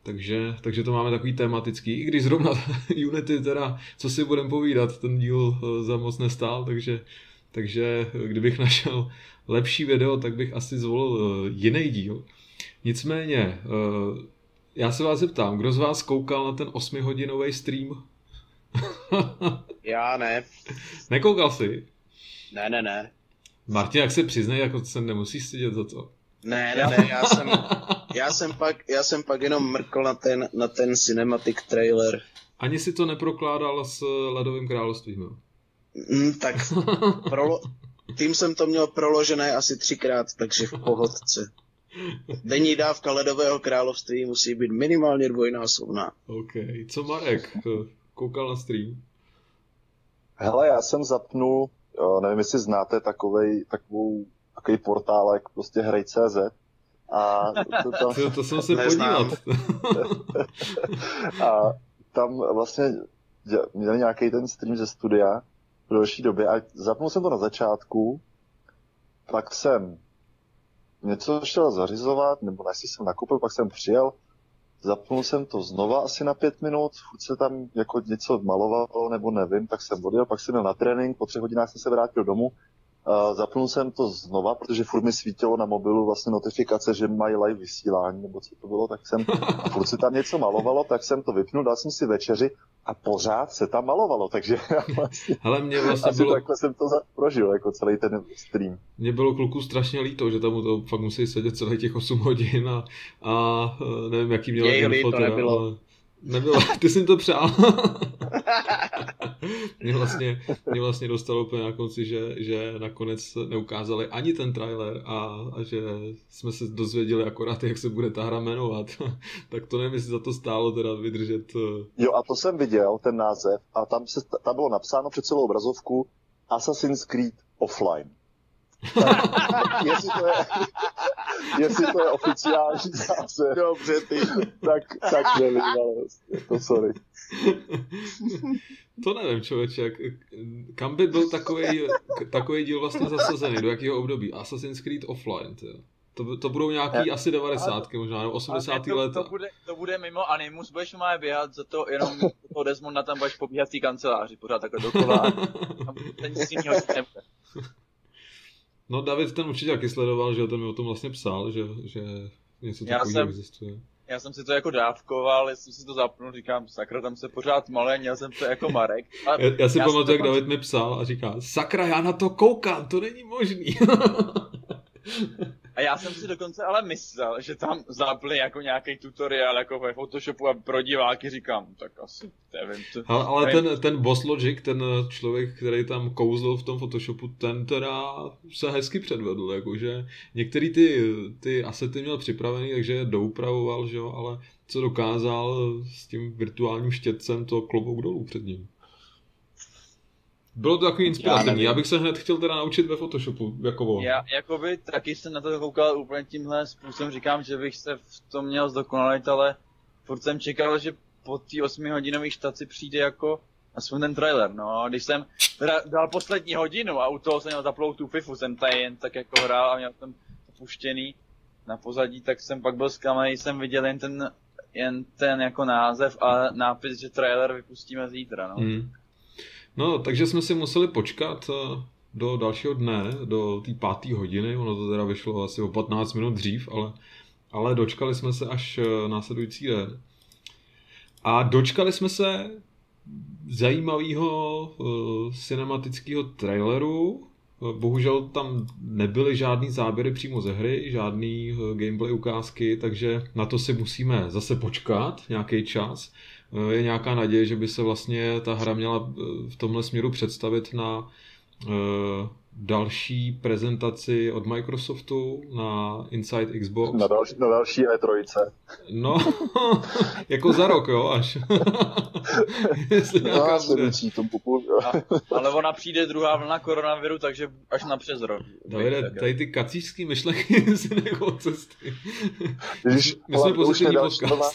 takže, takže to máme takový tematický, i když zrovna Unity teda, co si budem povídat, ten díl eh, za moc nestál, takže, takže kdybych našel lepší video, tak bych asi zvolil eh, jiný díl. Nicméně, eh, já se vás zeptám, kdo z vás koukal na ten 8-hodinový stream? já ne. Nekoukal jsi? Ne, ne, ne. Martin, jak se přiznej, jako se nemusí stydět za to. Ne, ne, ne, já jsem, já jsem pak, já jsem pak jenom mrkl na ten, na ten cinematic trailer. Ani si to neprokládal s Ledovým královstvím, jo? Mm, tak prolo, tím jsem to měl proložené asi třikrát, takže v pohodce. Denní dávka Ledového království musí být minimálně dvojnásobná. OK. Co Marek? Koukal na stream? Hele, já jsem zapnul, nevím, jestli znáte takovej, takovou, takový portálek, prostě hrej.cz a to, tam... to, to jsem se podívat. a tam vlastně měli nějaký ten stream ze studia v další době a zapnul jsem to na začátku, pak jsem něco šel zařizovat, nebo jestli jsem nakoupil, pak jsem přijel, zapnul jsem to znova asi na pět minut, furt se tam jako něco malovalo, nebo nevím, tak jsem odjel, pak jsem měl na trénink, po třech hodinách jsem se vrátil domů, Uh, zapnul jsem to znova, protože furt mi svítilo na mobilu vlastně notifikace, že mají live vysílání, nebo co to bylo, tak jsem, a furt se tam něco malovalo, tak jsem to vypnul, dal jsem si večeři a pořád se tam malovalo, takže vlastně, Hele, mě vlastně asi bylo... takhle jsem to prožil, jako celý ten stream. Mně bylo kluku strašně líto, že tam to fakt musí sedět celých těch 8 hodin a, a nevím, jaký měl Jej info, to nebylo. Ale Nebylo, ty jsi to přál. mě, vlastně, mě vlastně dostalo úplně na konci, že, že nakonec neukázali ani ten trailer a, a že jsme se dozvěděli akorát, jak se bude ta hra jmenovat. tak to nevím, jestli za to stálo teda vydržet. Eh. Jo a to jsem viděl, ten název, a tam, se, tam bylo napsáno před celou obrazovku Assassin's Creed Offline. Tak, jestli, to je, jestli to je oficiální název, Dobře, ty. tak, tak nevím, ale to sorry. To nevím, člověče, jak, kam by byl takový, takový díl vlastně zasazený, do jakého období? Assassin's Creed Offline. To, to budou nějaký ja, asi 90. možná, nebo 80. to, let. To bude, to bude mimo Animus, budeš má běhat za to jenom to Desmonda tam budeš pobíhat v té kanceláři, pořád takhle dokola. A tam nic jiného nebude. No David ten určitě taky sledoval, že ten mi o tom vlastně psal, že, že něco takového existuje. Já jsem si to jako dávkoval, jestli si to zapnul, říkám, sakra, tam se pořád malé, měl jsem to jako Marek. A já, já si já pamatuju, jak David mi psal a říká, sakra, já na to koukám, to není možný. A já jsem si dokonce ale myslel, že tam zapli jako nějaký tutoriál jako ve Photoshopu a pro diváky říkám, tak asi nevím. To, ale, ale nevím. ten, ten Boss Logic, ten člověk, který tam kouzlil v tom Photoshopu, ten teda se hezky předvedl, jakože některý ty, ty asety měl připravený, takže je doupravoval, že jo, ale co dokázal s tím virtuálním štětcem, to klobouk dolů před ním. Bylo to takový inspirativní. Já, já bych se hned chtěl teda naučit ve Photoshopu, jako on. Já jakoby taky jsem na to koukal úplně tímhle způsobem, říkám, že bych se v tom měl zdokonalit, ale furt jsem čekal, že po té 8 hodinové štaci přijde jako aspoň ten trailer, no. A když jsem teda dal poslední hodinu a u toho jsem měl zaplou tu FIFU, jsem tady jen tak jako hrál a měl jsem puštěný na pozadí, tak jsem pak byl zklamaný, jsem viděl jen ten, jen ten jako název a nápis, že trailer vypustíme zítra, no. Hmm. No, takže jsme si museli počkat eh, do dalšího dne, do té páté hodiny, ono to teda vyšlo asi o 15 minut dřív, ale, ale dočkali jsme se až eh, následující den. A dočkali jsme se zajímavého uh, cinematického traileru. Bohužel tam nebyly žádný záběry přímo ze hry, žádný gameplay ukázky, takže na to si musíme zase počkat nějaký čas. Eh, je nějaká naděje, že by se vlastně ta hra měla eh, v tomhle směru představit na eh, další prezentaci od Microsoftu na Inside Xbox. Na další, na další E3. No, jako za rok, jo, až. Jestli no, nějaká no, bude. Tom pupu, A, ale ona přijde druhá vlna koronaviru, takže až na přes rok. Davide, tady ty kacířský myšlenky si nechou cesty. Když, My jsme pozitivní podcast. Vlna,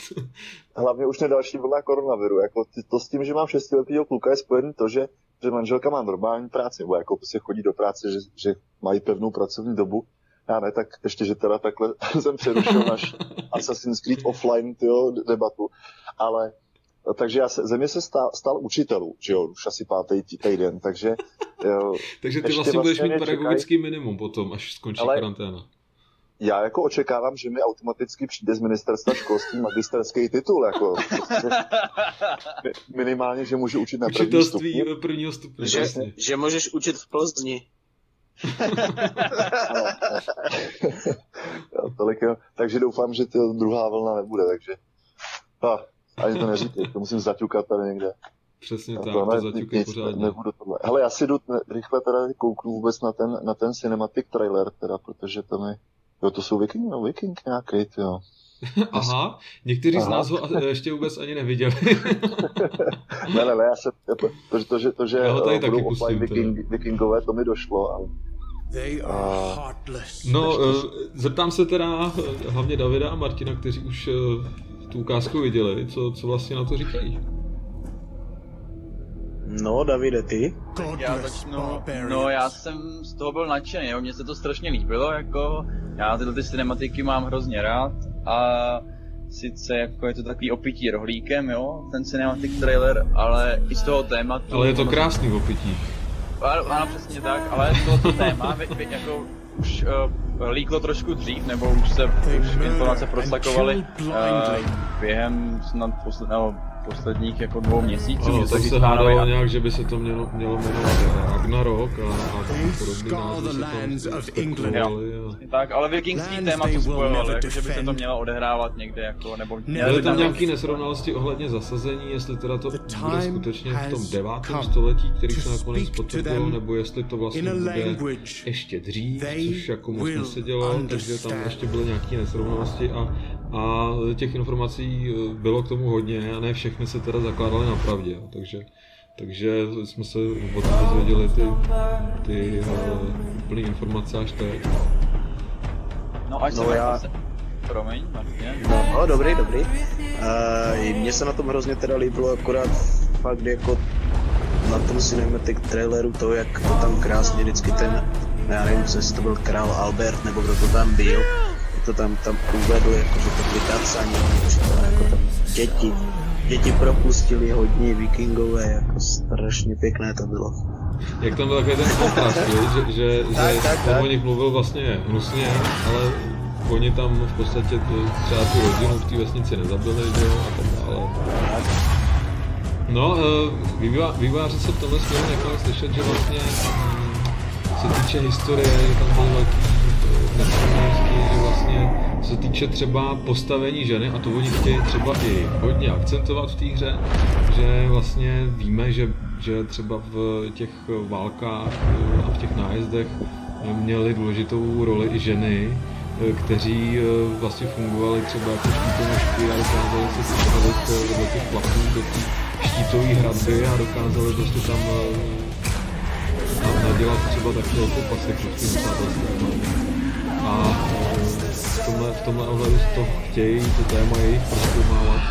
hlavně už ne další vlna koronaviru. Jako to s tím, že mám šestiletýho kluka je spojený to, že že manželka má normální práci, nebo jako prostě chodí do práce, že, že mají pevnou pracovní dobu. Já ne, tak ještě, že teda takhle jsem přerušil náš Assassin's Creed offline tyjo, debatu. Ale takže já se, země se stal, stal učitelů, že jo, už asi pátý týden, takže... Jo, takže ty vlastně budeš vlastně mít pedagogický čekaj... minimum potom, až skončí ale, karanténa já jako očekávám, že mi automaticky přijde z ministerstva školství magisterský titul, jako prostě minimálně, že můžu učit na první stupni. prvního stupně. Že, že můžeš učit v Plzni. Tolik, jo. Takže doufám, že to druhá vlna nebude, takže a, ani to neříkej, to musím zaťukat tady někde. Přesně tak, to, to zaťukej pořádně. Nebudu tohle. Hele, já si jdu rychle teda kouknu vůbec na ten, na ten cinematic trailer, teda, protože to mi, jo, to jsou viking, no, viking nějaký, jo. Aha, někteří Aha. z nás ho ještě vůbec ani neviděli. ne, ne, ne, já se, to, to, že, to, že já tady budou offline viking, vikingové, to mi došlo, ale No, uh, zeptám se teda hlavně Davida a Martina, kteří už tu ukázku viděli, co, co vlastně na to říkají. No, Davide, ty? Já začnu, no já jsem z toho byl nadšený, jo, mně se to strašně líbilo, jako já tyhle ty cinematiky mám hrozně rád a sice jako je to takový opití rohlíkem, jo, ten cinematic trailer, ale i z toho tématu... Ale je to krásný opití. Ano, ano přesně tak, ale to téma, vy, vy, jako už uh, líklo trošku dřív, nebo už se už informace prosakovaly uh, během snad posledného posledních jako dvou měsíců. Ano, to se hádalo nějak, že by se to mělo, mělo jmenovat Ragnarok a, a podobný názvy se tam Tak, ale vikingský téma to spojovali, jako, že by se to mělo odehrávat někde, jako, nebo... Byly tam nějaké nesrovnalosti ohledně zasazení, jestli teda to bude skutečně v tom devátém století, který se nakonec potvrdil, nebo jestli to vlastně bude ještě dřív, což jako moc nesedělo, takže tam ještě byly nějaké nesrovnalosti a, a těch informací bylo k tomu hodně a ne všechny se teda zakládaly na pravdě, takže, takže jsme se o tom dozvěděli ty, ty uh, úplné informace až teď. No až no se já... Se... Promiň, Martě. No, dobrý, dobrý. Uh, mně se na tom hrozně teda líbilo, akorát fakt jako na tom cinematic traileru to, jak to tam krásně vždycky ten, já nevím, jestli to byl král Albert, nebo kdo to tam byl, to tam, tam uvedl, jako, že to byly kacani, jako tam děti, děti propustili hodně vikingové, jako strašně pěkné to bylo. Jak tam byl takový ten kontrast, že, že, tak, že tak, tak. o nich mluvil vlastně hnusně, ale oni tam v podstatě třeba tu rodinu v té vesnici nezabili, že jo, a tak dále. No, eh, vývojáři se v tomhle směru nechali slyšet, že vlastně mm, se týče historie, že tam byl velký že vlastně se týče třeba postavení ženy, a to oni chtějí třeba i hodně akcentovat v té hře, že vlastně víme, že, že třeba v těch válkách a v těch nájezdech měly důležitou roli i ženy, kteří vlastně fungovali třeba jako štítonožky a dokázali se postavit do těch plachů, do té štítové hradby a dokázali prostě tam, tam nadělat třeba takový jako pasek v tím A tomhle, v tomhle ohledu to chtějí, to téma jejich proskoumávat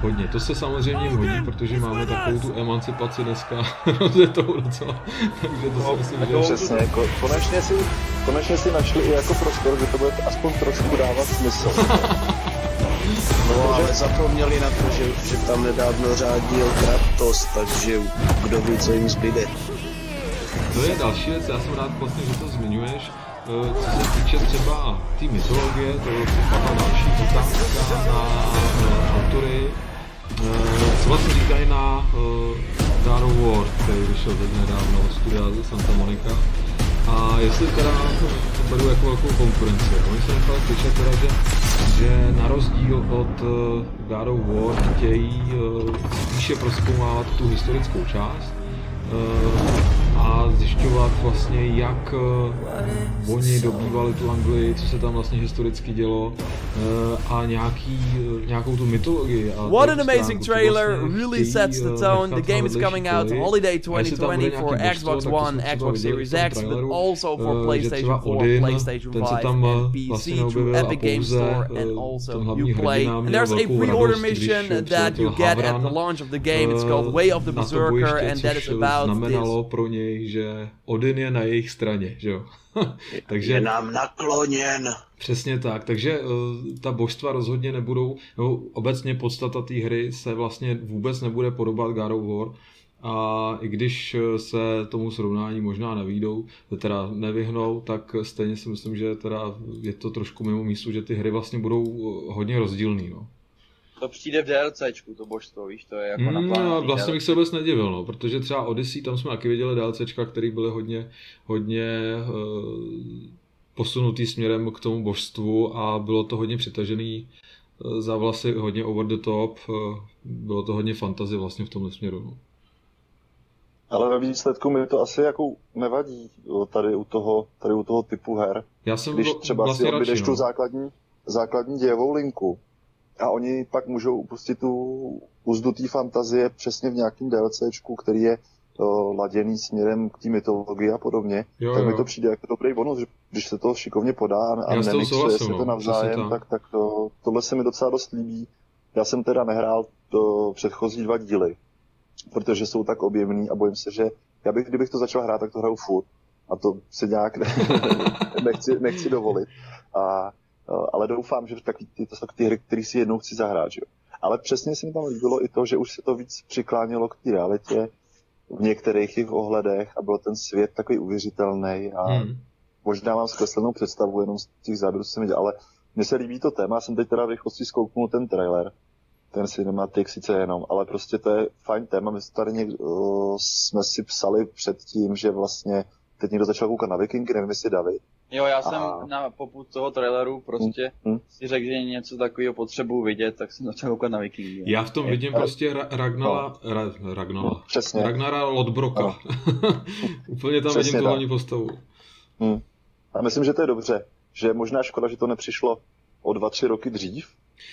hodně. To se samozřejmě hodí, protože máme takovou tu emancipaci dneska rozjetou docela, takže to si myslím, že... Přesně, jako, konečně, si, konečně si našli i jako prostor, že to bude aspoň trošku dávat smysl. No ale zapomněli na to, že, že tam nedávno řádil Kratos, takže kdo ví, co jim zbyde. To je další věc, já jsem rád vlastně, že to zmiňuješ, co se týče třeba té mytologie, to je připadá další otázka na uh, autory. Co vlastně říkají na of War, který vyšel teď nedávno od studia Santa Monica. A jestli teda to beru jako velkou konkurenci. Oni se nechali slyšet teda, že, že na rozdíl od God of War chtějí spíše proskoumávat tu historickou část, a zjišťovat vlastně, jak uh, oni dobývali tu Anglii, co se tam vlastně historicky dělo uh, a nějaký, uh, nějakou tu mytologii. A What an amazing trailer! Really sets the tone. The game is coming out holiday 2020 for Xbox One, Xbox Series X, but also for PlayStation 4, PlayStation 5, and PC through Epic Games Store and also Uplay. And there's a pre-order mission that you get at the launch of the game. It's called Way of the Berserker, and that is about this že Odin je na jejich straně, že jo. takže, je nám nakloněn. Přesně tak, takže uh, ta božstva rozhodně nebudou, no, obecně podstata té hry se vlastně vůbec nebude podobat God of War, a i když eh, se tomu srovnání možná nevídou, teda nevyhnou, tak stejně si myslím, že teda je to trošku mimo místu, že ty hry vlastně budou eh, hodně rozdílný. No. To přijde v DLCčku, to božstvo, víš, to je jako mm, no, Vlastně bych se vůbec nedivil, no, protože třeba Odyssey, tam jsme taky viděli DLCčka, který byly hodně, hodně uh, posunutý směrem k tomu božstvu a bylo to hodně přitažený uh, za vlasy, hodně over the top, uh, bylo to hodně fantazy vlastně v tomhle směru. No. Ale ve výsledku mi to asi jako nevadí tady u toho, tady u toho typu her. Já jsem Když třeba vlastně si objedeš no. tu základní, základní dějovou linku a oni pak můžou upustit tu úzdu té fantazie přesně v nějakém DLCčku, který je uh, laděný směrem k té mytologii a podobně, jo, tak jo. mi to přijde jako dobrý bonus, že když se to šikovně podá a nemixuje se to no, navzájem, tak, tak to, tohle se mi docela dost líbí. Já jsem teda nehrál to předchozí dva díly, protože jsou tak objemný a bojím se, že já bych, kdybych to začal hrát, tak to hraju furt. A to se nějak ne, nechci, nechci dovolit. A, ale doufám, že taky ty, to jsou ty hry, které si jednou chci zahrát. Že? Ale přesně se mi tam líbilo i to, že už se to víc přiklánilo k té realitě v některých jejich ohledech a byl ten svět takový uvěřitelný a hmm. možná mám zkreslenou představu jenom z těch záběrů, co jsem viděl, ale mně se líbí to téma, jsem teď teda v rychlosti zkouknul ten trailer ten cinematik sice jenom, ale prostě to je fajn téma. My tady někdo, uh, jsme si psali předtím, že vlastně teď někdo začal koukat na Vikingy, nevím jestli David. Jo, já jsem a... na poput toho traileru prostě hmm, hmm. si řekl, že něco takového potřebuji vidět, tak jsem začal koukat na Vikingy. Já v tom vidím prostě Ra- Ragnala, no. Ra- Ragnala, no, přesně. Ragnara Lodbroka. No. Úplně tam přesně vidím tu hlavní postavu. Hmm. A myslím, že to je dobře, že možná škoda, že to nepřišlo o dva, tři roky dřív,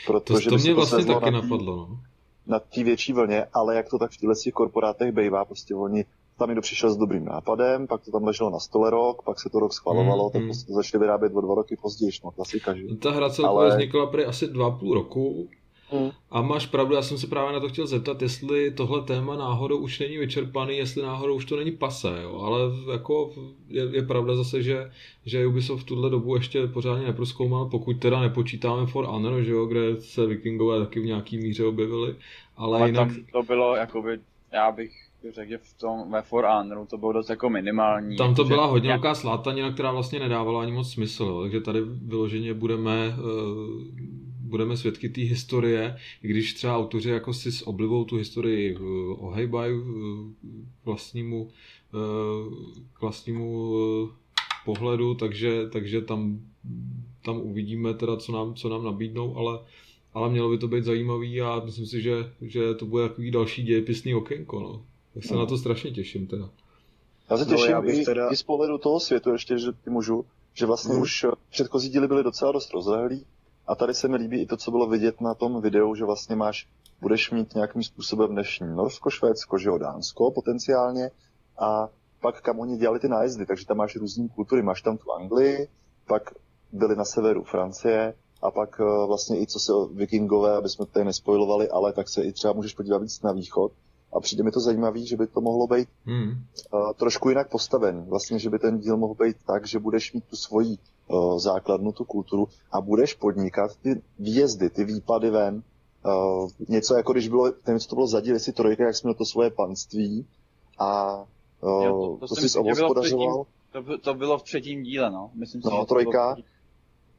Protože to, to mě vlastně taky na tý, napadlo. No. Na té větší vlně, ale jak to tak v těchto korporátech bývá, prostě oni tam někdo přišel s dobrým nápadem, pak to tam leželo na stole rok, pak se to rok schvalovalo, mm, tak mm. prostě to začali vyrábět o dva roky později, no klasika, že? Ta hra celkově ale... vznikla prý asi dva půl roku, Hmm. A máš pravdu, já jsem se právě na to chtěl zeptat, jestli tohle téma náhodou už není vyčerpaný, jestli náhodou už to není pase, jo? ale jako je, je pravda zase, že, že Ubisoft v tuhle dobu ještě pořádně neproskoumal, pokud teda nepočítáme For Honor, že jo, kde se vikingové taky v nějaký míře objevili, ale, ale jinak... to bylo, jakoby, já bych řekl, že v tom ve For Honoru to bylo dost jako minimální. Tam to byla hodně velká slátanina, která vlastně nedávala ani moc smysl, jo? takže tady vyloženě budeme uh, budeme svědky té historie, i když třeba autoři jako si s oblivou tu historii uh, ohejbají uh, vlastnímu, uh, k vlastnímu pohledu, takže, takže tam, tam uvidíme teda, co nám, co nám nabídnou, ale, ale mělo by to být zajímavý a myslím si, že, že to bude takový další dějepisný okénko. No. Tak se no. na to strašně těším teda. Já se no, těším no, já i, teda... i z pohledu toho světu ještě, že ty můžu, že vlastně hmm. už předchozí díly byly docela dost rozlehlý, a tady se mi líbí i to, co bylo vidět na tom videu, že vlastně máš, budeš mít nějakým způsobem dnešní Norsko, Švédsko, že jo, Dánsko potenciálně a pak kam oni dělali ty nájezdy, takže tam máš různé kultury, máš tam tu Anglii, pak byli na severu Francie a pak eh, vlastně i co se vikingové, aby jsme tady nespojovali, ale tak se i třeba můžeš podívat víc na východ a přijde mi to zajímavé, že by to mohlo být hmm. uh, trošku jinak postaven. Vlastně, že by ten díl mohl být tak, že budeš mít tu svoji uh, základnu, tu kulturu a budeš podnikat ty výjezdy, ty výpady ven. Uh, něco jako když bylo, nevím, co to bylo za díl, jestli trojka, jak jsme měl to svoje panství a uh, jo, to, to, to jsi ovospodařoval. To, to bylo v třetím díle, no. Myslím si, no, trojka.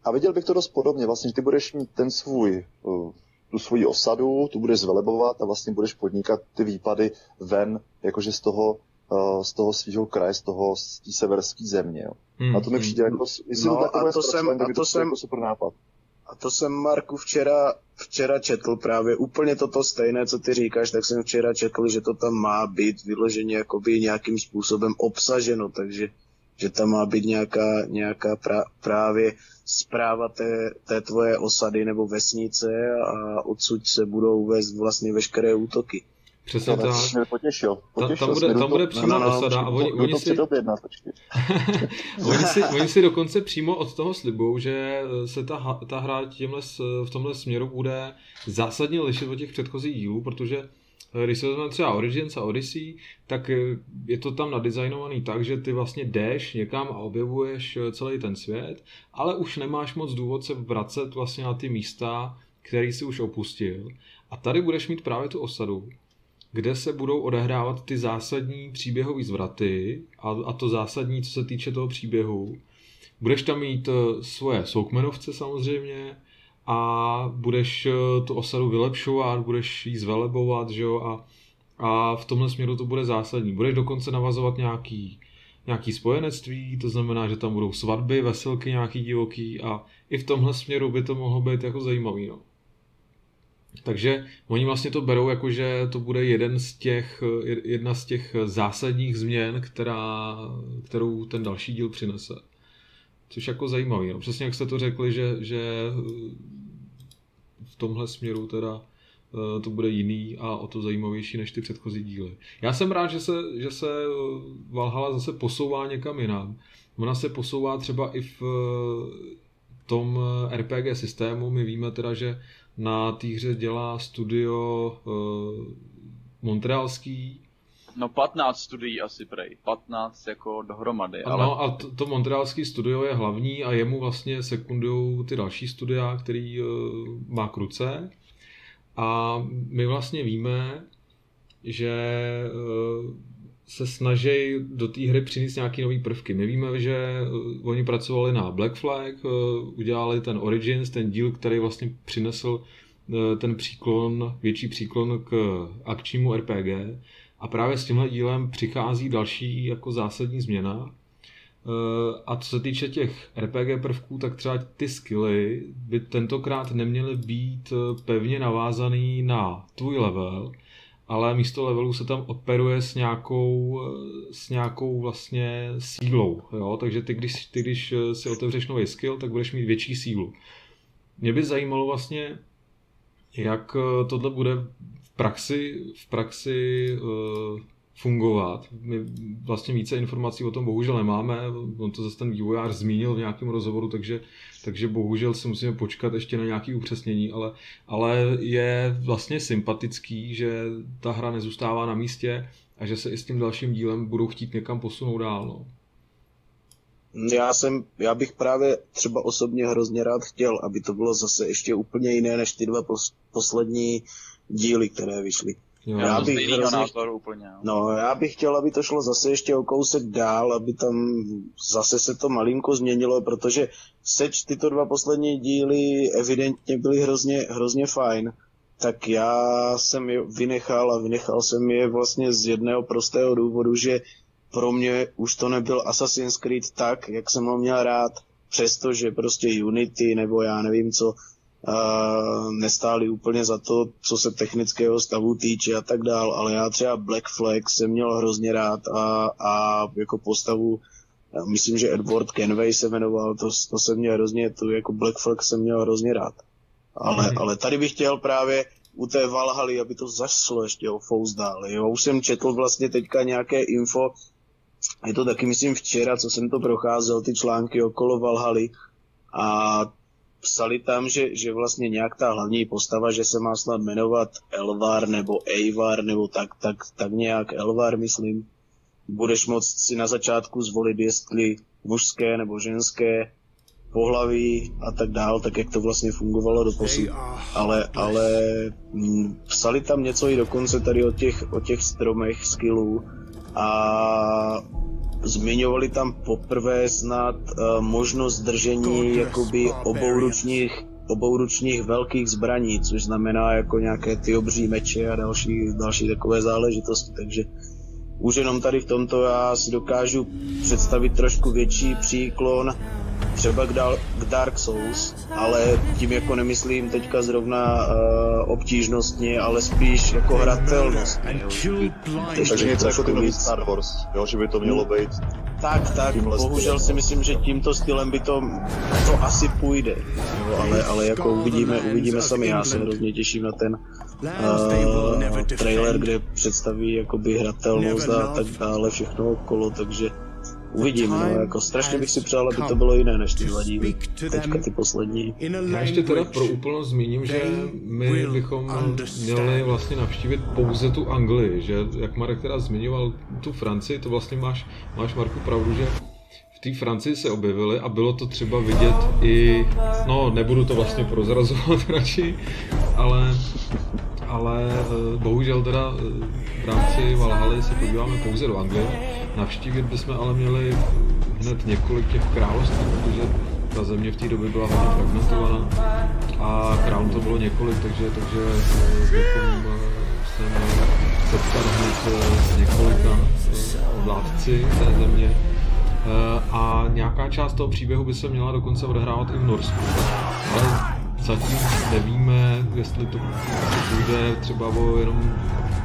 A viděl bych to dost podobně, vlastně, že ty budeš mít ten svůj uh, tu svoji osadu, tu budeš zvelebovat a vlastně budeš podnikat ty výpady ven, jakože z toho, uh, z toho svého kraje, z toho, z té severské země. Jo. Hmm. A to mi hmm. přijde jako, jestli no, to a to jsem, a to, to jsem, jako super nápad. A to jsem, Marku, včera, včera četl právě úplně toto stejné, co ty říkáš, tak jsem včera četl, že to tam má být vyloženě jakoby nějakým způsobem obsaženo, takže že tam má být nějaká, nějaká pra, právě zpráva té, té tvoje osady nebo vesnice a odsud se budou vést vlastně veškeré útoky. Přesně to tak. Mě potěšil. potěšil tam, bude, tam bude přímo no, no, osada a oni, oni, si, oni, si, oni si dokonce přímo od toho slibují, že se ta, ta hra tímhle, v tomhle směru bude zásadně lišit od těch předchozích dílů, protože když se vezmeme třeba Origins a Odyssey, tak eh, je to tam nadizajnovaný tak, že ty vlastně jdeš někam a objevuješ eh, celý ten svět, ale už nemáš moc důvod se vracet vlastně na ty místa, který si už opustil. A tady budeš mít právě tu osadu, kde se budou odehrávat ty zásadní příběhové zvraty a, a to zásadní, co se týče toho příběhu. Budeš tam mít eh, svoje soukmenovce samozřejmě, a budeš eh, tu osadu vylepšovat, budeš ji zvelebovat, že jo, a, a v tomhle směru to bude zásadní. Budeš dokonce navazovat nějaký, nějaký spojenectví, to znamená, že tam budou svatby, veselky nějaký divoký a i v tomhle směru by to mohlo být jako zajímavý, no. Takže oni vlastně to berou jako, že to bude jeden z těch, jedna z těch zásadních změn, která, kterou ten další díl přinese. Což jako zajímavý. No. Přesně jak jste to řekli, že, že tomhle směru teda eh, to bude jiný a o to zajímavější než ty předchozí díly. Já jsem rád, že se, že se Valhalla zase posouvá někam jinam. Ona se posouvá třeba i v tom RPG systému. My víme teda, že na té hře dělá studio montrealský. No 15 studií asi prej, 15 jako dohromady. Ale... No a to, to montrealský studio je hlavní a jemu vlastně sekundují ty další studia, který uh, má kruce. A my vlastně víme, že uh, se snaží do té hry přinést nějaké nové prvky. My víme, že uh, oni pracovali na Black Flag, uh, udělali ten Origins, ten díl, který vlastně přinesl uh, ten příklon, větší příklon k akčnímu RPG. A právě s tímhle dílem přichází další jako zásadní změna. A co se týče těch RPG prvků, tak třeba ty skilly by tentokrát neměly být pevně navázaný na tvůj level, ale místo levelu se tam operuje s nějakou, s nějakou vlastně sílou, jo? takže ty když, ty když si otevřeš nový skill, tak budeš mít větší sílu. Mě by zajímalo vlastně, jak tohle bude praxi, v praxi uh, fungovat. My vlastně více informací o tom bohužel nemáme, on to zase ten vývojář zmínil v nějakém rozhovoru, takže, takže bohužel si musíme počkat ještě na nějaké upřesnění, ale, ale je vlastně sympatický, že ta hra nezůstává na místě a že se i s tím dalším dílem budou chtít někam posunout dál. No. Já jsem, já bych právě třeba osobně hrozně rád chtěl, aby to bylo zase ještě úplně jiné než ty dva poslední díly, které vyšly. Jo, já bych hrozně... názoru úplně. Jo. No, já bych chtěl, aby to šlo zase ještě o kousek dál, aby tam zase se to malinko změnilo, protože seč tyto dva poslední díly evidentně byly hrozně, hrozně fajn, tak já jsem je vynechal a vynechal jsem je vlastně z jedného prostého důvodu, že pro mě už to nebyl Assassin's Creed tak, jak jsem ho měl rád, přestože prostě Unity nebo já nevím co, nestály úplně za to, co se technického stavu týče a tak dál, ale já třeba Black Flag jsem měl hrozně rád a, a jako postavu myslím, že Edward Kenway se jmenoval, to, to jsem měl hrozně, to jako Black Flag jsem měl hrozně rád. Ale, mm. ale tady bych chtěl právě u té Valhaly, aby to zašlo ještě o fous dál. Jo? Už jsem četl vlastně teďka nějaké info, je to taky myslím včera, co jsem to procházel, ty články okolo Valhaly a psali tam, že, že vlastně nějak ta hlavní postava, že se má snad jmenovat Elvar nebo Eivar nebo tak, tak, tak nějak Elvar, myslím. Budeš moct si na začátku zvolit, jestli mužské nebo ženské pohlaví a tak dál, tak jak to vlastně fungovalo do posud. Ale, ale hm, psali tam něco i dokonce tady o těch, o těch stromech skillů a Zmiňovali tam poprvé snad uh, možnost držení jakoby obouručních, obouručních velkých zbraní, což znamená jako nějaké ty obří meče a další, další takové záležitosti, takže už jenom tady v tomto já si dokážu představit trošku větší příklon třeba k, dal, k Dark Souls, ale tím jako nemyslím teďka zrovna uh, obtížnostně, ale spíš jako hratelnostně. Takže něco jako ty Star Wars, jo, že by to mělo být tak, tak, bohužel si myslím, že tímto stylem by to, to asi půjde, jo, ale, ale jako uvidíme, uvidíme sami, já se hrozně těším na ten uh, trailer, kde představí jakoby hratelnost a tak dále, všechno okolo, takže Uvidím, no, jako strašně bych si přál, aby to bylo jiné než ty dva díly. Teďka ty poslední. Já ještě teda pro úplnost zmíním, že my bychom měli vlastně navštívit pouze tu Anglii, že jak Marek teda zmiňoval tu Francii, to vlastně máš, máš Marku pravdu, že té Francii se objevily a bylo to třeba vidět i, no nebudu to vlastně prozrazovat radši, ale ale eh, bohužel teda eh, v rámci Valhaly se podíváme pouze do Anglie. Navštívit bychom ale měli hned několik těch království, protože ta země v té době byla hodně fragmentovaná. A tam to bylo několik, takže, takže bychom se měli setkat hned několika vládci té země. A nějaká část toho příběhu by se měla dokonce odehrávat i v Norsku. Ale zatím nevíme, jestli to bude třeba o jenom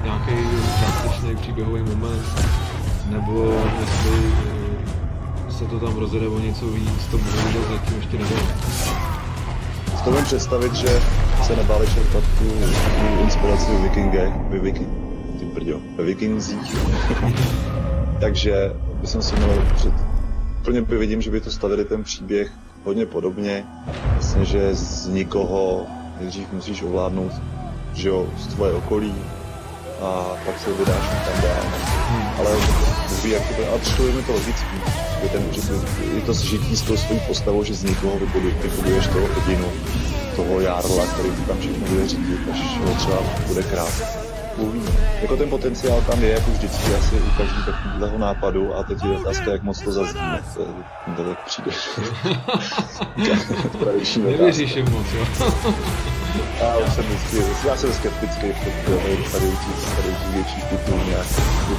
nějaký částečný příběhový moment, nebo jestli eh, se to tam rozjede o něco víc, to bohužel zatím ještě nevím. Si to představit, že se nebáli čerpat tu, tu inspiraci v Vikingech, ve Viking, ty brďo, ve Vikingzích. Takže bych si měl před... Plně vidím, že by to stavili ten příběh hodně podobně. Vlastně, že z nikoho nejdřív musíš ovládnout že jo, z tvoje okolí a pak se vydáš tam dál. Hmm. Ale mluví jak to, a přišlo mi to logický, že, ten, že je to zžití s tou svojí postavou, že z nikoho vybuduješ toho hodinu, toho járla, který tam všechno bude řídit, až ho třeba bude krát uvidíme. Jako ten potenciál tam je, jako vždycky asi u každý takového nápadu a teď je otázka, jak moc to zazdíme. To, to tak přijde. Tradiční Nevěříš jim moc, jo? Já jsem vždycky, já jsem skeptický v těch tady těch větších titulů nějak.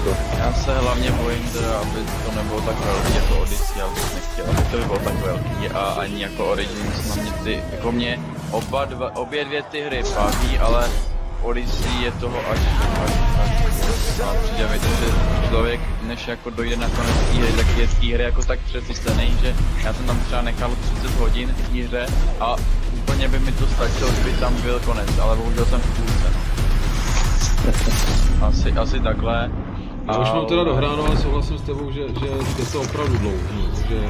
To. Já se hlavně bojím teda, aby to nebylo tak velký jako Odyssey, já bych nechtěl, aby to bylo tak velký a ani jako Origins na mě ty, jako mě oba dva, obě dvě ty hry baví, ale Odyssey je toho až, až, až a přijde mi to, že člověk, než jako dojde na konec té hry, tak je té hry jako tak přesycený, že já jsem tam třeba nechal 30 hodin v té hře a úplně by mi to stačilo, kdyby tam byl konec, ale bohužel jsem v půlce. Asi, asi takhle. Já už mám teda dohráno, ale souhlasím s tebou, že, že je to opravdu dlouhý, že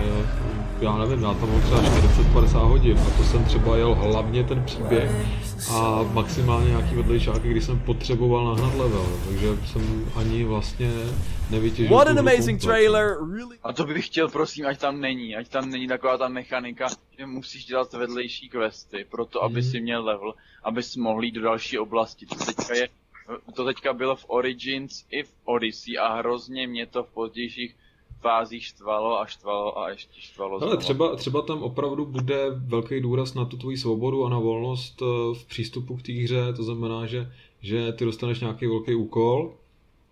já nevím, já tam mám třeba 40-50 hodin a to jsem třeba jel hlavně ten příběh a maximálně nějaký vedlejšáky, když jsem potřeboval nahnat level, takže jsem ani vlastně nevytěžil. What an amazing trailer, really? A to bych chtěl, prosím, ať tam není, ať tam není taková ta mechanika, že musíš dělat vedlejší questy, proto aby mm. si měl level, abys mohl jít do další oblasti. To teďka je to teďka bylo v Origins i v Odyssey a hrozně mě to v pozdějších fázích štvalo a štvalo a ještě štvalo. Ale třeba, třeba tam opravdu bude velký důraz na tu tvoji svobodu a na volnost eh, v přístupu k té hře, to znamená, že, že ty dostaneš nějaký velký úkol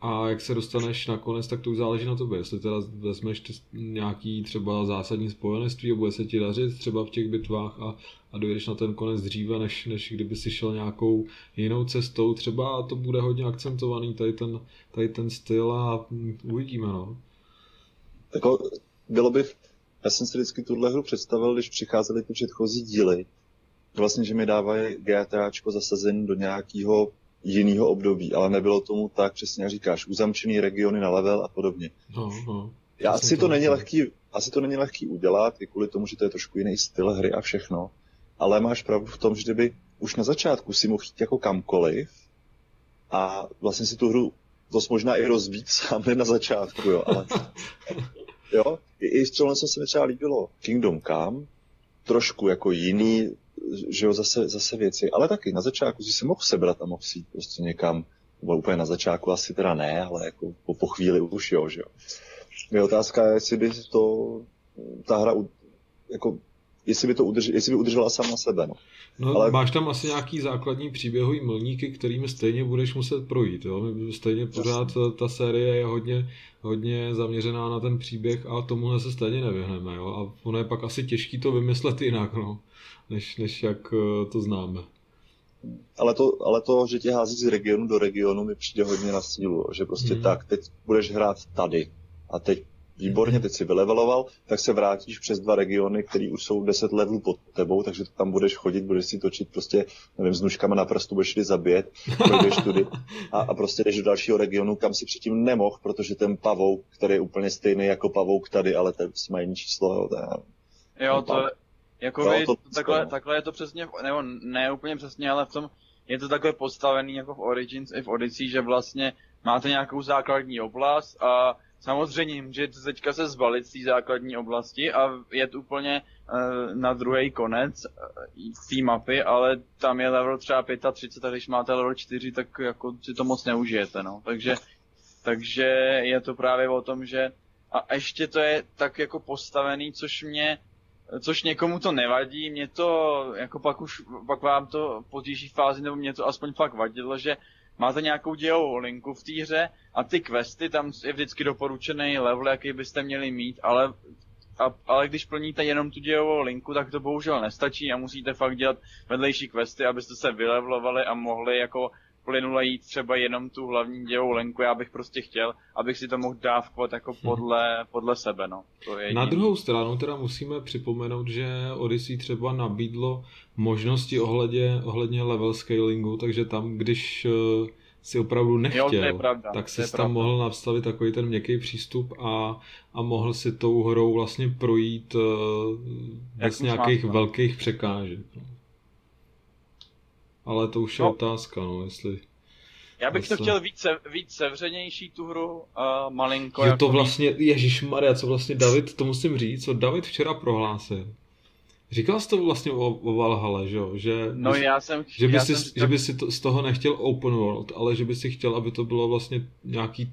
a jak se dostaneš nakonec, tak to už záleží na tobě. Jestli teda vezmeš nějaký třeba zásadní spojenství a bude se ti dařit třeba v těch bitvách a, a dojdeš na ten konec dříve, než, než kdyby si šel nějakou jinou cestou. Třeba to bude hodně akcentovaný tady ten, tady ten styl a uvidíme. No. Jako, bylo by, já jsem si vždycky tuhle hru představil, když přicházely ty předchozí díly, vlastně, že mi dávají GTAčko zasazení do nějakého jiného období, ale nebylo tomu tak, přesně jak říkáš, uzamčený regiony na level a podobně. No, no. Já asi to, není lehký, asi to není lehký udělat, i kvůli tomu, že to je trošku jiný styl hry a všechno, ale máš pravdu v tom, že kdyby už na začátku si mohl jít jako kamkoliv a vlastně si tu hru dost možná i rozbít sám na začátku, jo, ale jo, i, i tohle se mi třeba líbilo. Kingdom Come, trošku jako jiný, že jo, zase, zase věci, ale taky na začátku si se mohl sebrat a mohl si prostě někam, nebo úplně na začátku asi teda ne, ale jako po, po chvíli už jo, že jo. Je otázka, jestli by to ta hra jako jestli by, to udrž, jestli by udržela sama sebe. No. No, Ale... máš tam asi nějaký základní příběhový milníky, kterými stejně budeš muset projít. Jo? Stejně pořád ta série je hodně, hodně zaměřená na ten příběh a tomu se stejně nevyhneme. Jo? A ono je pak asi těžký to vymyslet jinak, no, než, než jak eh, to známe. Ale to, ale to, že tě hází z regionu do regionu, mi přijde hodně na sílu. Že prostě mm. tak, teď budeš hrát tady a teď výborně, teď si vyleveloval, tak se vrátíš přes dva regiony, které už jsou 10 levelů pod tebou, takže tam budeš chodit, budeš si točit prostě, nevím, s nůžkama na prstu, budeš si zabít, projdeš tudy. A, a prostě jdeš do dalšího regionu, kam si předtím nemohl, protože ten pavouk, který je úplně stejný jako pavouk tady, ale ten má jiný číslo, jo, to je, Jo, to je, jako no, to, takhle, takhle je to přesně, nebo ne úplně přesně, ale v tom, je to takhle postavený jako v Origins i v Odyssey, že vlastně máte nějakou základní oblast a Samozřejmě můžete teďka se zbalit z té základní oblasti a jet úplně uh, na druhý konec uh, té mapy, ale tam je level třeba 35 a když máte level 4, tak jako si to moc neužijete, no. Takže, takže je to právě o tom, že a ještě to je tak jako postavený, což mě což někomu to nevadí, mě to, jako pak už, pak vám to pozdější fázi, nebo mě to aspoň fakt vadilo, že máte nějakou dějovou linku v té hře a ty questy, tam je vždycky doporučený level, jaký byste měli mít, ale, a, ale když plníte jenom tu dějovou linku, tak to bohužel nestačí a musíte fakt dělat vedlejší questy, abyste se vylevlovali a mohli jako plynule jít třeba jenom tu hlavní dějovou lenku, já bych prostě chtěl, abych si to mohl dávkovat jako mhm. podle, podle sebe, no. To je Na druhou stranu teda musíme připomenout, že Odyssey třeba nabídlo možnosti ohledně, ohledně level scalingu, takže tam, když eh, si opravdu nechtěl, jo, pravda, tak si tam pravda. mohl nastavit takový ten měkký přístup a, a mohl si tou hrou vlastně projít uh, bez nějakých velkých překážek. No ale to už je no. otázka, no, jestli... Já bych to chtěl víc, víc sevřenější tu hru, uh, malinko. Jako to vlastně, Ježíš Maria, co vlastně David, to musím říct, co David včera prohlásil. Říkal jsi to vlastně o, o Valhalla, že jo? Že, no bys, já jsem... Že by, já si, jsem... že by si to, z toho nechtěl open world, ale že by si chtěl, aby to bylo vlastně nějaký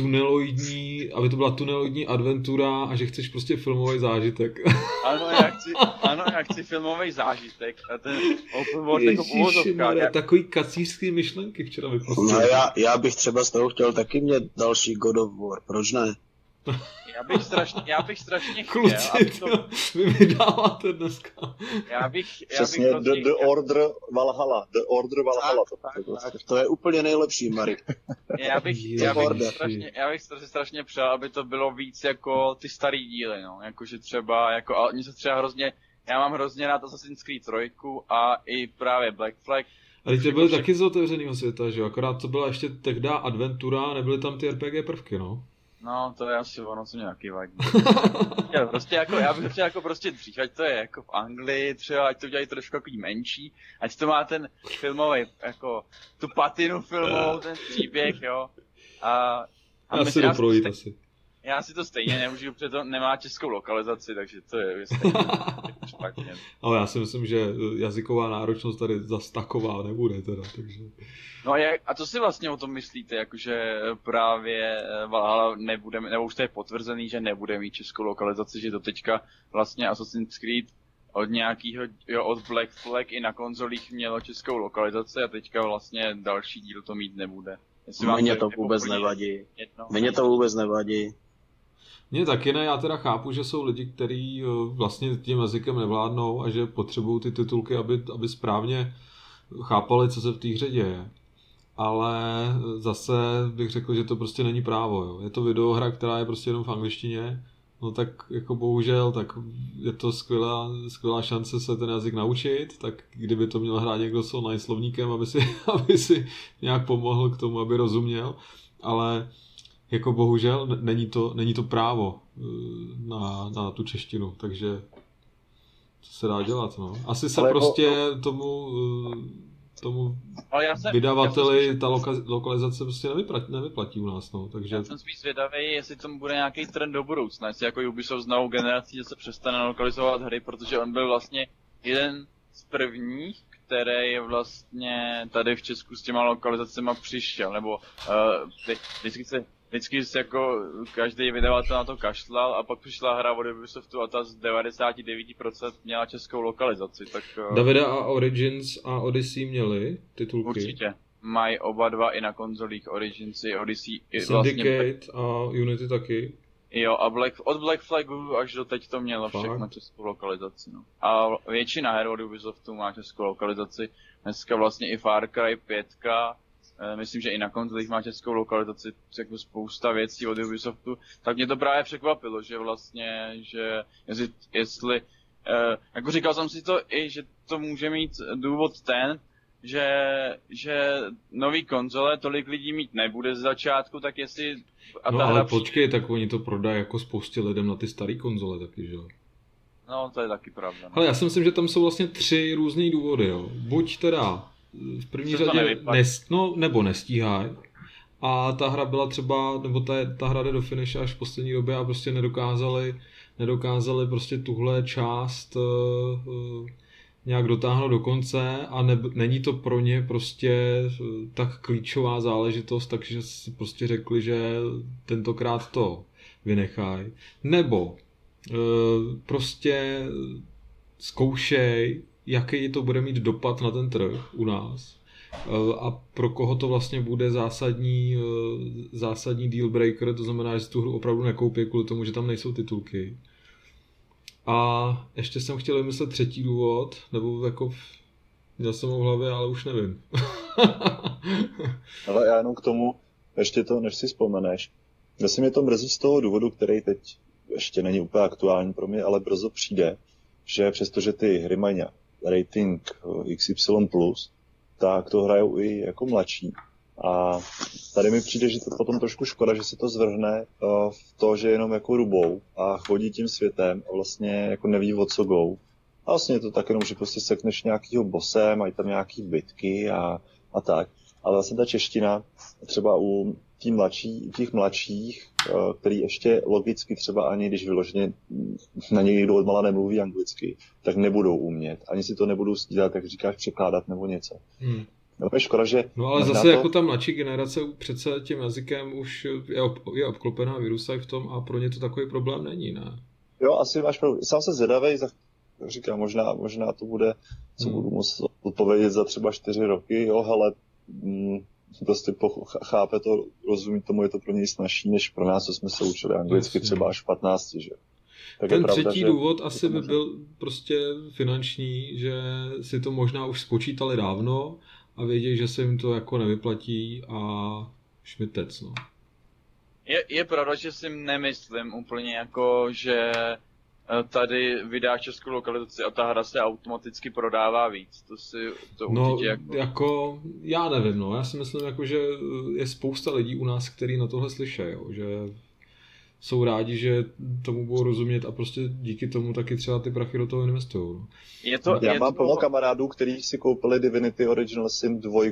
tuneloidní, aby to byla tuneloidní adventura a že chceš prostě filmový zážitek. Ano, já chci, ano, já chci filmový zážitek a ten open world jako uvozovka. Já... Takový kacířský myšlenky včera vypustil. No já, já bych třeba z toho chtěl taky mít další God of War, proč ne? Já bych strašně, já bych strašně chtěl, Kluci, aby to... vy vydáváte dneska. Já bych, já Přesně, bych the, the Order Valhalla, The Order Valhalla. Tak, to, tak, tak, to je úplně nejlepší, Mary. Já bych, já bych, strašně, já bych strašně, strašně přál, aby to bylo víc jako ty starý díly, no. Jakože třeba, jako, a oni se třeba hrozně, já mám hrozně rád Assassin's Creed 3 a i právě Black Flag, ale ty byly taky z otevřeného světa, že jo? Akorát to byla ještě tehdy adventura, nebyly tam ty RPG prvky, no. No, to je asi ono, co mě taky vadí. já, prostě jako, já bych chtěl jako prostě dřív, ať to je jako v Anglii třeba, ať to dělají trošku takový menší, ať to má ten filmový, jako tu patinu filmovou, ten příběh, jo. A, a já si projít asi. Já si to stejně nemůžu, protože to nemá českou lokalizaci, takže to je stejně špatně. Ale já si myslím, že jazyková náročnost tady zas taková nebude teda, takže... No a, jak, a co si vlastně o tom myslíte, jakože právě eh, Valhalla nebude, nebo už to je potvrzený, že nebude mít českou lokalizaci, že to teďka vlastně Assassin's Creed od nějakého, jo, od Black Flag i na konzolích mělo českou lokalizaci a teďka vlastně další díl to mít nebude. Mně to vůbec nevadí. Mně to vůbec nevadí. Mně taky ne, já teda chápu, že jsou lidi, kteří eh, vlastně tím jazykem nevládnou a že potřebují ty titulky, aby, aby správně chápali, co se v té hře děje ale zase bych řekl, že to prostě není právo. Jo. Je to videohra, která je prostě jenom v angličtině, no tak jako bohužel, tak je to skvělá, skvělá šance se ten jazyk naučit, tak kdyby to měl hrát někdo s online slovníkem, aby si, aby si nějak pomohl k tomu, aby rozuměl, ale jako bohužel není to, není to právo eh, na, na tu češtinu, takže co se dá dělat, no. Asi se ale prostě o, tomu eh, tomu ale já jsem, vydavateli já jsem ta loka- lokalizace prostě nevyplatí, nevyplatí u nás, no, takže... Já jsem spíš zvědavý, jestli tomu bude nějaký trend do budoucna, jestli jako Ubisoft s novou generací, že se přestane lokalizovat hry, protože on byl vlastně jeden z prvních, který je vlastně tady v Česku s těma lokalizacemi přišel, nebo uh, vždycky se vždycky se jako každý vydavatel na to kašlal a pak přišla hra od Ubisoftu a ta z 99% měla českou lokalizaci, tak... Eh, Davida a Origins a Odyssey měli titulky? Určitě. Mají oba dva i na konzolích Origins i Odyssey. I Syndicate vlastně... a Unity taky. Jo, a Black, od Black Flagu až do teď to mělo Fakt? všechno českou lokalizaci. No. A většina her od Ubisoftu má českou lokalizaci. Dneska vlastně i Far Cry 5 Eh, myslím, že i na konzolích má českou lokalizaci jako spousta věcí od Ubisoftu, tak mě to právě překvapilo, že vlastně, že jestli, jestli uh, jako říkal jsem si to i, že to může mít důvod ten, že, že nový konzole tolik lidí mít nebude z začátku, tak jestli... A no ale počkej, tak oni to prodají jako spoustě lidem na ty staré konzole taky, že jo? No, to je taky pravda. No. Ale já si myslím, že tam jsou vlastně tři různé důvody, jo. Buď teda v první řadě nes, no, nebo nestíhají. A ta hra byla třeba, nebo ta, ta hra jde do finiše až v poslední době a prostě nedokázali, nedokázali prostě tuhle část uh, nějak dotáhnout do konce a ne, není to pro ně prostě tak klíčová záležitost, takže si prostě řekli, že tentokrát to vynechají. Nebo prostě zkoušej, jaký to bude mít dopad na ten trh u nás a pro koho to vlastně bude zásadní, zásadní deal breaker, to znamená, že si tu hru opravdu nekoupí kvůli tomu, že tam nejsou titulky. A ještě jsem chtěl vymyslet třetí důvod, nebo jako měl jsem ho v hlavě, ale už nevím. ale já jenom k tomu, ještě to, než si vzpomeneš, Myslím, je to mrzí z toho důvodu, který teď ještě není úplně aktuální pro mě, ale brzo přijde, že přestože ty hry mají rating XY+, tak to hrajou i jako mladší. A tady mi přijde, že to potom trošku škoda, že se to zvrhne v to, že jenom jako rubou a chodí tím světem a vlastně jako neví o co go. A vlastně je to tak jenom, že prostě sekneš nějakýho bosem, mají tam nějaký bitky a, a tak. Ale vlastně ta čeština, třeba u tý mladší, těch mladších, eh, který ještě logicky třeba ani když vyloženě na něj někdo odmala nemluví anglicky, tak nebudou umět. Ani si to nebudou stíhat, jak říkáš, překládat nebo něco. Hmm. No, je škoda, že... No ale zase to... jako ta mladší generace přece tím jazykem už je, ob, je obklopená, vyrůstají v tom a pro ně to takový problém není, ne? Jo, asi máš pravdu. Sám se zvědavej, za, říkám, možná, možná to bude, co hmm. budu muset odpovědět za třeba čtyři roky, jo, hele, mm, prostě chápe to, rozumí tomu, je to pro něj snažší, než pro nás, co jsme se učili anglicky Jasně. třeba až v 15, že? Tak Ten pravda, třetí že důvod asi by byl prostě finanční, že si to možná už spočítali dávno a vědějí, že se jim to jako nevyplatí a šmitec, no. Je, je pravda, že si nemyslím úplně jako, že tady vydá českou lokalizaci a ta hra se automaticky prodává víc. To si to no, určitě jako... jako... já nevím, no. Já si myslím, jako, že je spousta lidí u nás, kteří na tohle slyší, jo. že jsou rádi, že tomu budou rozumět a prostě díky tomu taky třeba ty prachy do toho investují. No. Je to, Já je mám to... plno kamarádů, kteří si koupili Divinity Original Sin 2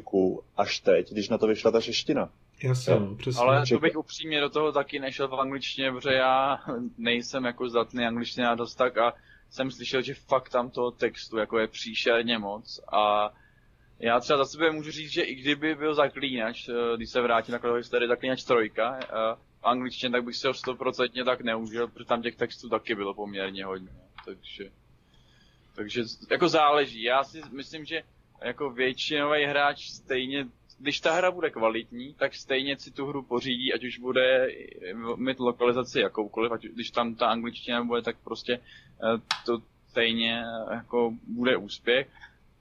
až teď, když na to vyšla ta čeština. Jasně, jo. přesně. Ale to bych upřímně do toho taky nešel v angličtině, protože já nejsem jako zdatný angličtina dost tak a jsem slyšel, že fakt tam toho textu jako je příšerně moc a já třeba za sebe můžu říct, že i kdyby byl zaklínač, eh, když se vrátím na historii zaklínač trojka, eh, v angličtině, tak bych si ho stoprocentně tak neužil, protože tam těch textů taky bylo poměrně hodně. Takže, takže jako záleží. Já si myslím, že jako většinový hráč stejně když ta hra bude kvalitní, tak stejně si tu hru pořídí, ať už bude mít lokalizaci jakoukoliv, ať když tam ta angličtina bude, tak prostě eh, to stejně jako bude úspěch.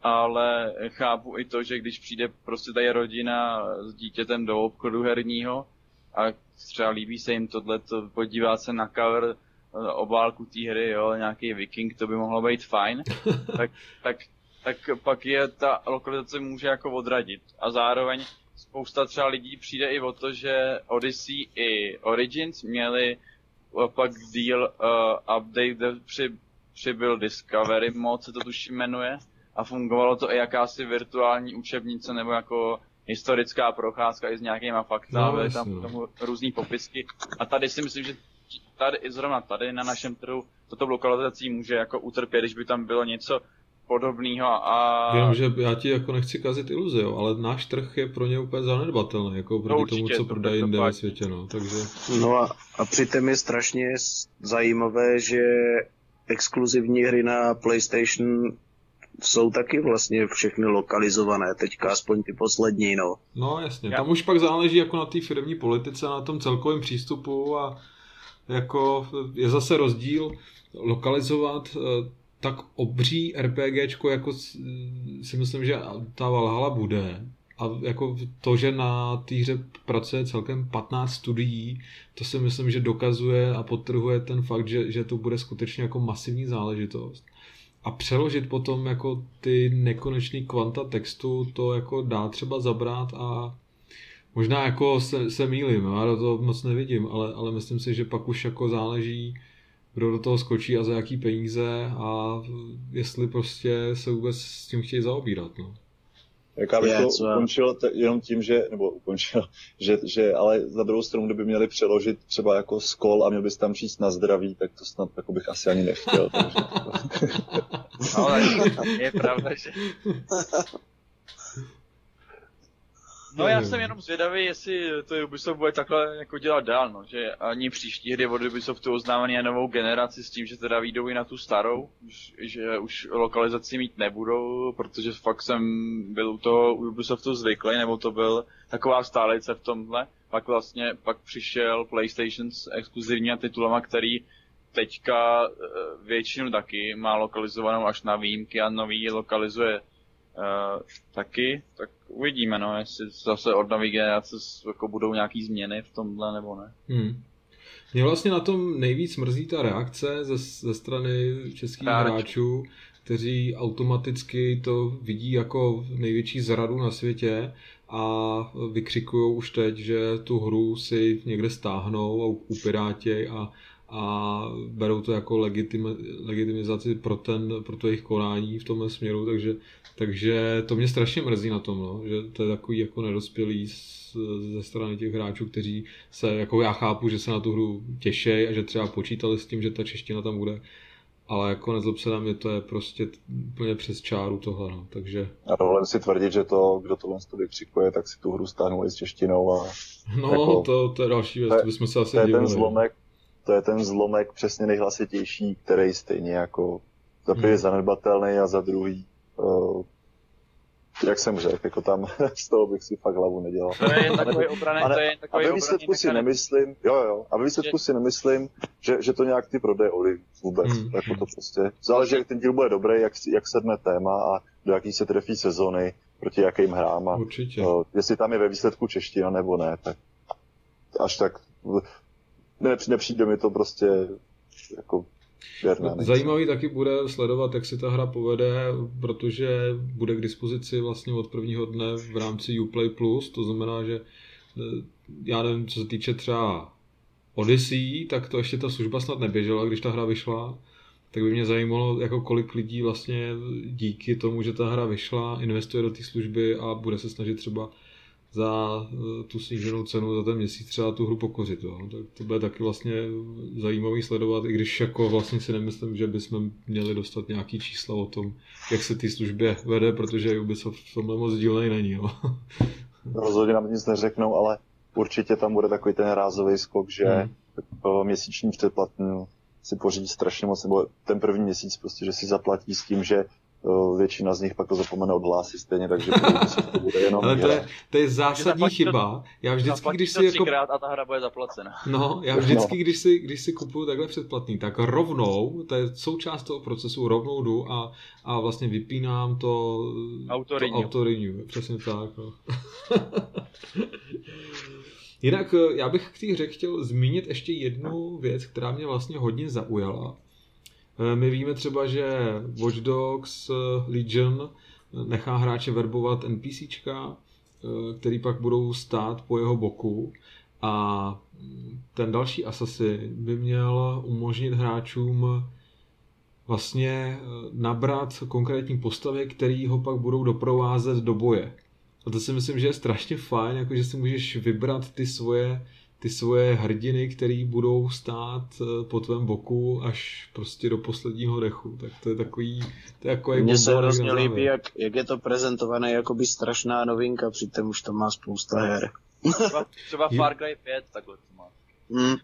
Ale chápu i to, že když přijde prostě tady rodina s dítětem do obchodu herního a třeba líbí se jim tohle, podívá se na cover eh, obálku té hry, jo, nějaký viking, to by mohlo být fajn, tak, tak tak pak je ta lokalizace může jako odradit. A zároveň spousta třeba lidí přijde i o to, že Odyssey i Origins měli pak deal uh, update, při, přibyl Discovery mod, se to tuším jmenuje, a fungovalo to i jakási virtuální učebnice nebo jako historická procházka i s nějakýma fakta, no, tam no. tomu různý popisky. A tady si myslím, že tady, zrovna tady na našem trhu toto lokalizací může jako utrpět, když by tam bylo něco podobného a... Jenomže já ti jako nechci kazit iluzi, jo, ale náš trh je pro ně úplně zanedbatelný, jako proti no, tomu, co prodají jinde ve světě, no, takže... No a, a přitom je strašně zajímavé, že exkluzivní hry na PlayStation jsou taky vlastně všechny lokalizované, teďka aspoň ty poslední, no. No jasně, Já. tam už pak záleží jako na té firmní politice, na tom celkovém přístupu a jako je zase rozdíl lokalizovat eh, tak obří RPGčko, jako si myslím, že ta Valhalla bude. A jako to, že na té hře pracuje celkem 15 studií, to si myslím, že dokazuje a podtrhuje ten fakt, že, že to bude skutečně jako masivní záležitost. A přeložit potom jako ty nekonečný kvanta textu, to jako dá třeba zabrat a možná jako se, se mýlím, já do toho moc nevidím, ale, ale myslím si, že pak už jako záleží kdo do toho skočí a za jaký peníze a jestli prostě se vůbec s tím chtějí zaobírat. No. Jak bych to ukončil t- jenom tím, že, nebo ukončil, že, že ale za druhou stranu, kdyby měli přeložit třeba jako skol a měl bys tam číst na zdraví, tak to snad jako bych asi ani nechtěl. Takže... ale je pravda, že No já jsem jenom zvědavý, jestli to Ubisoft bude takhle jako dělat dál, no, že ani příští hry od Ubisoftu a novou generaci s tím, že teda výjdou i na tu starou, že už lokalizaci mít nebudou, protože fakt jsem byl u toho Ubisoftu zvyklý, nebo to byl taková stálice v tomhle. Pak vlastně, pak přišel PlayStation s exkluzivními titulama, který teďka eh, většinu taky má lokalizovanou až na výjimky a nový lokalizuje uh, taky, tak uvidíme, no, jestli zase od nové generace jako budou nějaký změny v tomhle nebo ne. Hmm. Mě vlastně na tom nejvíc mrzí ta reakce ze, ze strany českých Hráč. hráčů, kteří automaticky to vidí jako největší zradu na světě a vykřikují už teď, že tu hru si někde stáhnou a upirátěj a a berou to jako legitim, legitimizaci pro, ten, pro to jejich konání v tomhle směru, takže, takže to mě strašně mrzí na tom, no, že to je takový jako nedospělý ze strany těch hráčů, kteří se, jako já chápu, že se na tu hru těší a že třeba počítali s tím, že ta čeština tam bude, ale jako nezlob se na mě, to je prostě úplně přes čáru tohle, no, takže... A dovolím si tvrdit, že to, kdo tohle to vykřikuje, tak si tu hru stáhnul i s češtinou a... No, jako, to, to je další věc, to, to bychom se asi To je ten zlomek, to je ten zlomek přesně nejhlasitější, který stejně jako za prvý hmm. zanedbatelný a za druhý uh, jak jsem řekl, jako tam z toho bych si fakt hlavu nedělal. To je jen takový obraný, to je jen takový A ve výsledku si nemyslím, jo jo, a ve výsledku že... si nemyslím, že, že to nějak ty prodeje oli vůbec. Hmm. Jako to prostě, záleží, jak ten díl bude dobrý, jak, jak sedne téma a do jaký se trefí sezony, proti jakým hrám a Určitě. Uh, jestli tam je ve výsledku čeština nebo ne, tak až tak ne, nepřijde mi to prostě jako. Zajímavý taky bude sledovat, jak se ta hra povede, protože bude k dispozici vlastně od prvního dne v rámci Uplay Plus, to znamená, že eh, já nevím, co se týče třeba Odyssey, tak to ještě ta služba snad neběžela, když ta hra vyšla. Tak by mě zajímalo, jako kolik lidí vlastně díky tomu, že ta hra vyšla, investuje do té služby a bude se snažit třeba za eh, tu sníženou cenu za ten měsíc třeba tu hru pokořit. Jo. Tak to bude taky vlastně zajímavý sledovat, i když jako vlastně si nemyslím, že bychom měli dostat nějaký čísla o tom, jak se ty službě vede, protože Ubisoft v tomhle moc dílnej není. Jo. Rozhodně nám nic neřeknou, ale určitě tam bude takový ten rázový skok, že hmm. měsíční předplatný si pořídí strašně moc, nebo ten první měsíc prostě, že si zaplatí s tím, že většina z nich pak to zapomene odhlásit stejně, takže to bude jenom Ale to je, to je zásadní chyba. Já vždycky, když si jako... a ta hra bude zaplacena. No, já vždycky, no. když si, když si kupuju takhle předplatný, tak rovnou, to je součást toho procesu, rovnou jdu a, a vlastně vypínám to autorenew. Přesně tak, no. Jinak eh, já bych k té hře chtěl zmínit ještě jednu věc, která mě vlastně hodně zaujala. Eh, my víme třeba, že Watch Dogs eh, Legion nechá hráče verbovat NPCčka, eh, který pak budou stát po jeho boku a ten další Assassin by měl umožnit hráčům vlastně nabrat konkrétní postavy, který ho pak budou doprovázet do boje. A to si myslím, že je strašně fajn, jakože si můžeš vybrat ty svoje ty svoje hrdiny, který budou stát eh, po tvém boku až prostě do posledního dechu. Tak to je takový, to je jako Mně se hrozně líbí, jak, jak, je to prezentované jako by strašná novinka, přitom už to má spousta her. Třeba, třeba Far Cry 5 takhle to má. Hmm.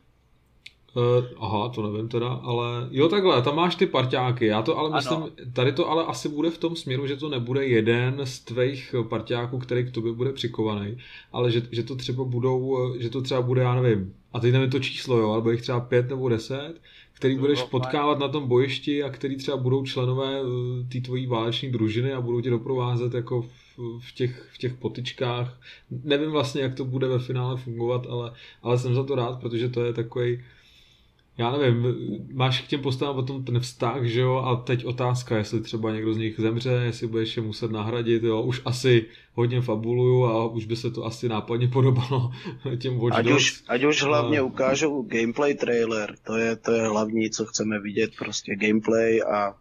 Uh, aha, to nevím teda, ale jo takhle, tam máš ty parťáky, já to ale ano. myslím, tady to ale asi bude v tom směru, že to nebude jeden z tvých parťáků, který k tobě bude přikovaný, ale že, že to třeba budou, že to třeba bude, já nevím, a teď nevím to číslo, jo, ale bude jich třeba pět nebo deset, který budeš potkávat na tom bojišti a který třeba budou členové eh, té tvojí váleční družiny a budou tě doprovázet jako v, v, těch, v těch potičkách. Nevím vlastně, jak to bude ve finále fungovat, ale, ale jsem za to rád, protože to je takový já nevím, máš k těm postavám potom ten vztah, že jo, a teď otázka, jestli třeba někdo z nich zemře, jestli budeš je muset nahradit, jo, už asi hodně fabuluju a už by se to asi nápadně podobalo těm Watch ať už, ať už hlavně a... ukážou gameplay trailer, to je, to je hlavní, co chceme vidět, prostě gameplay a...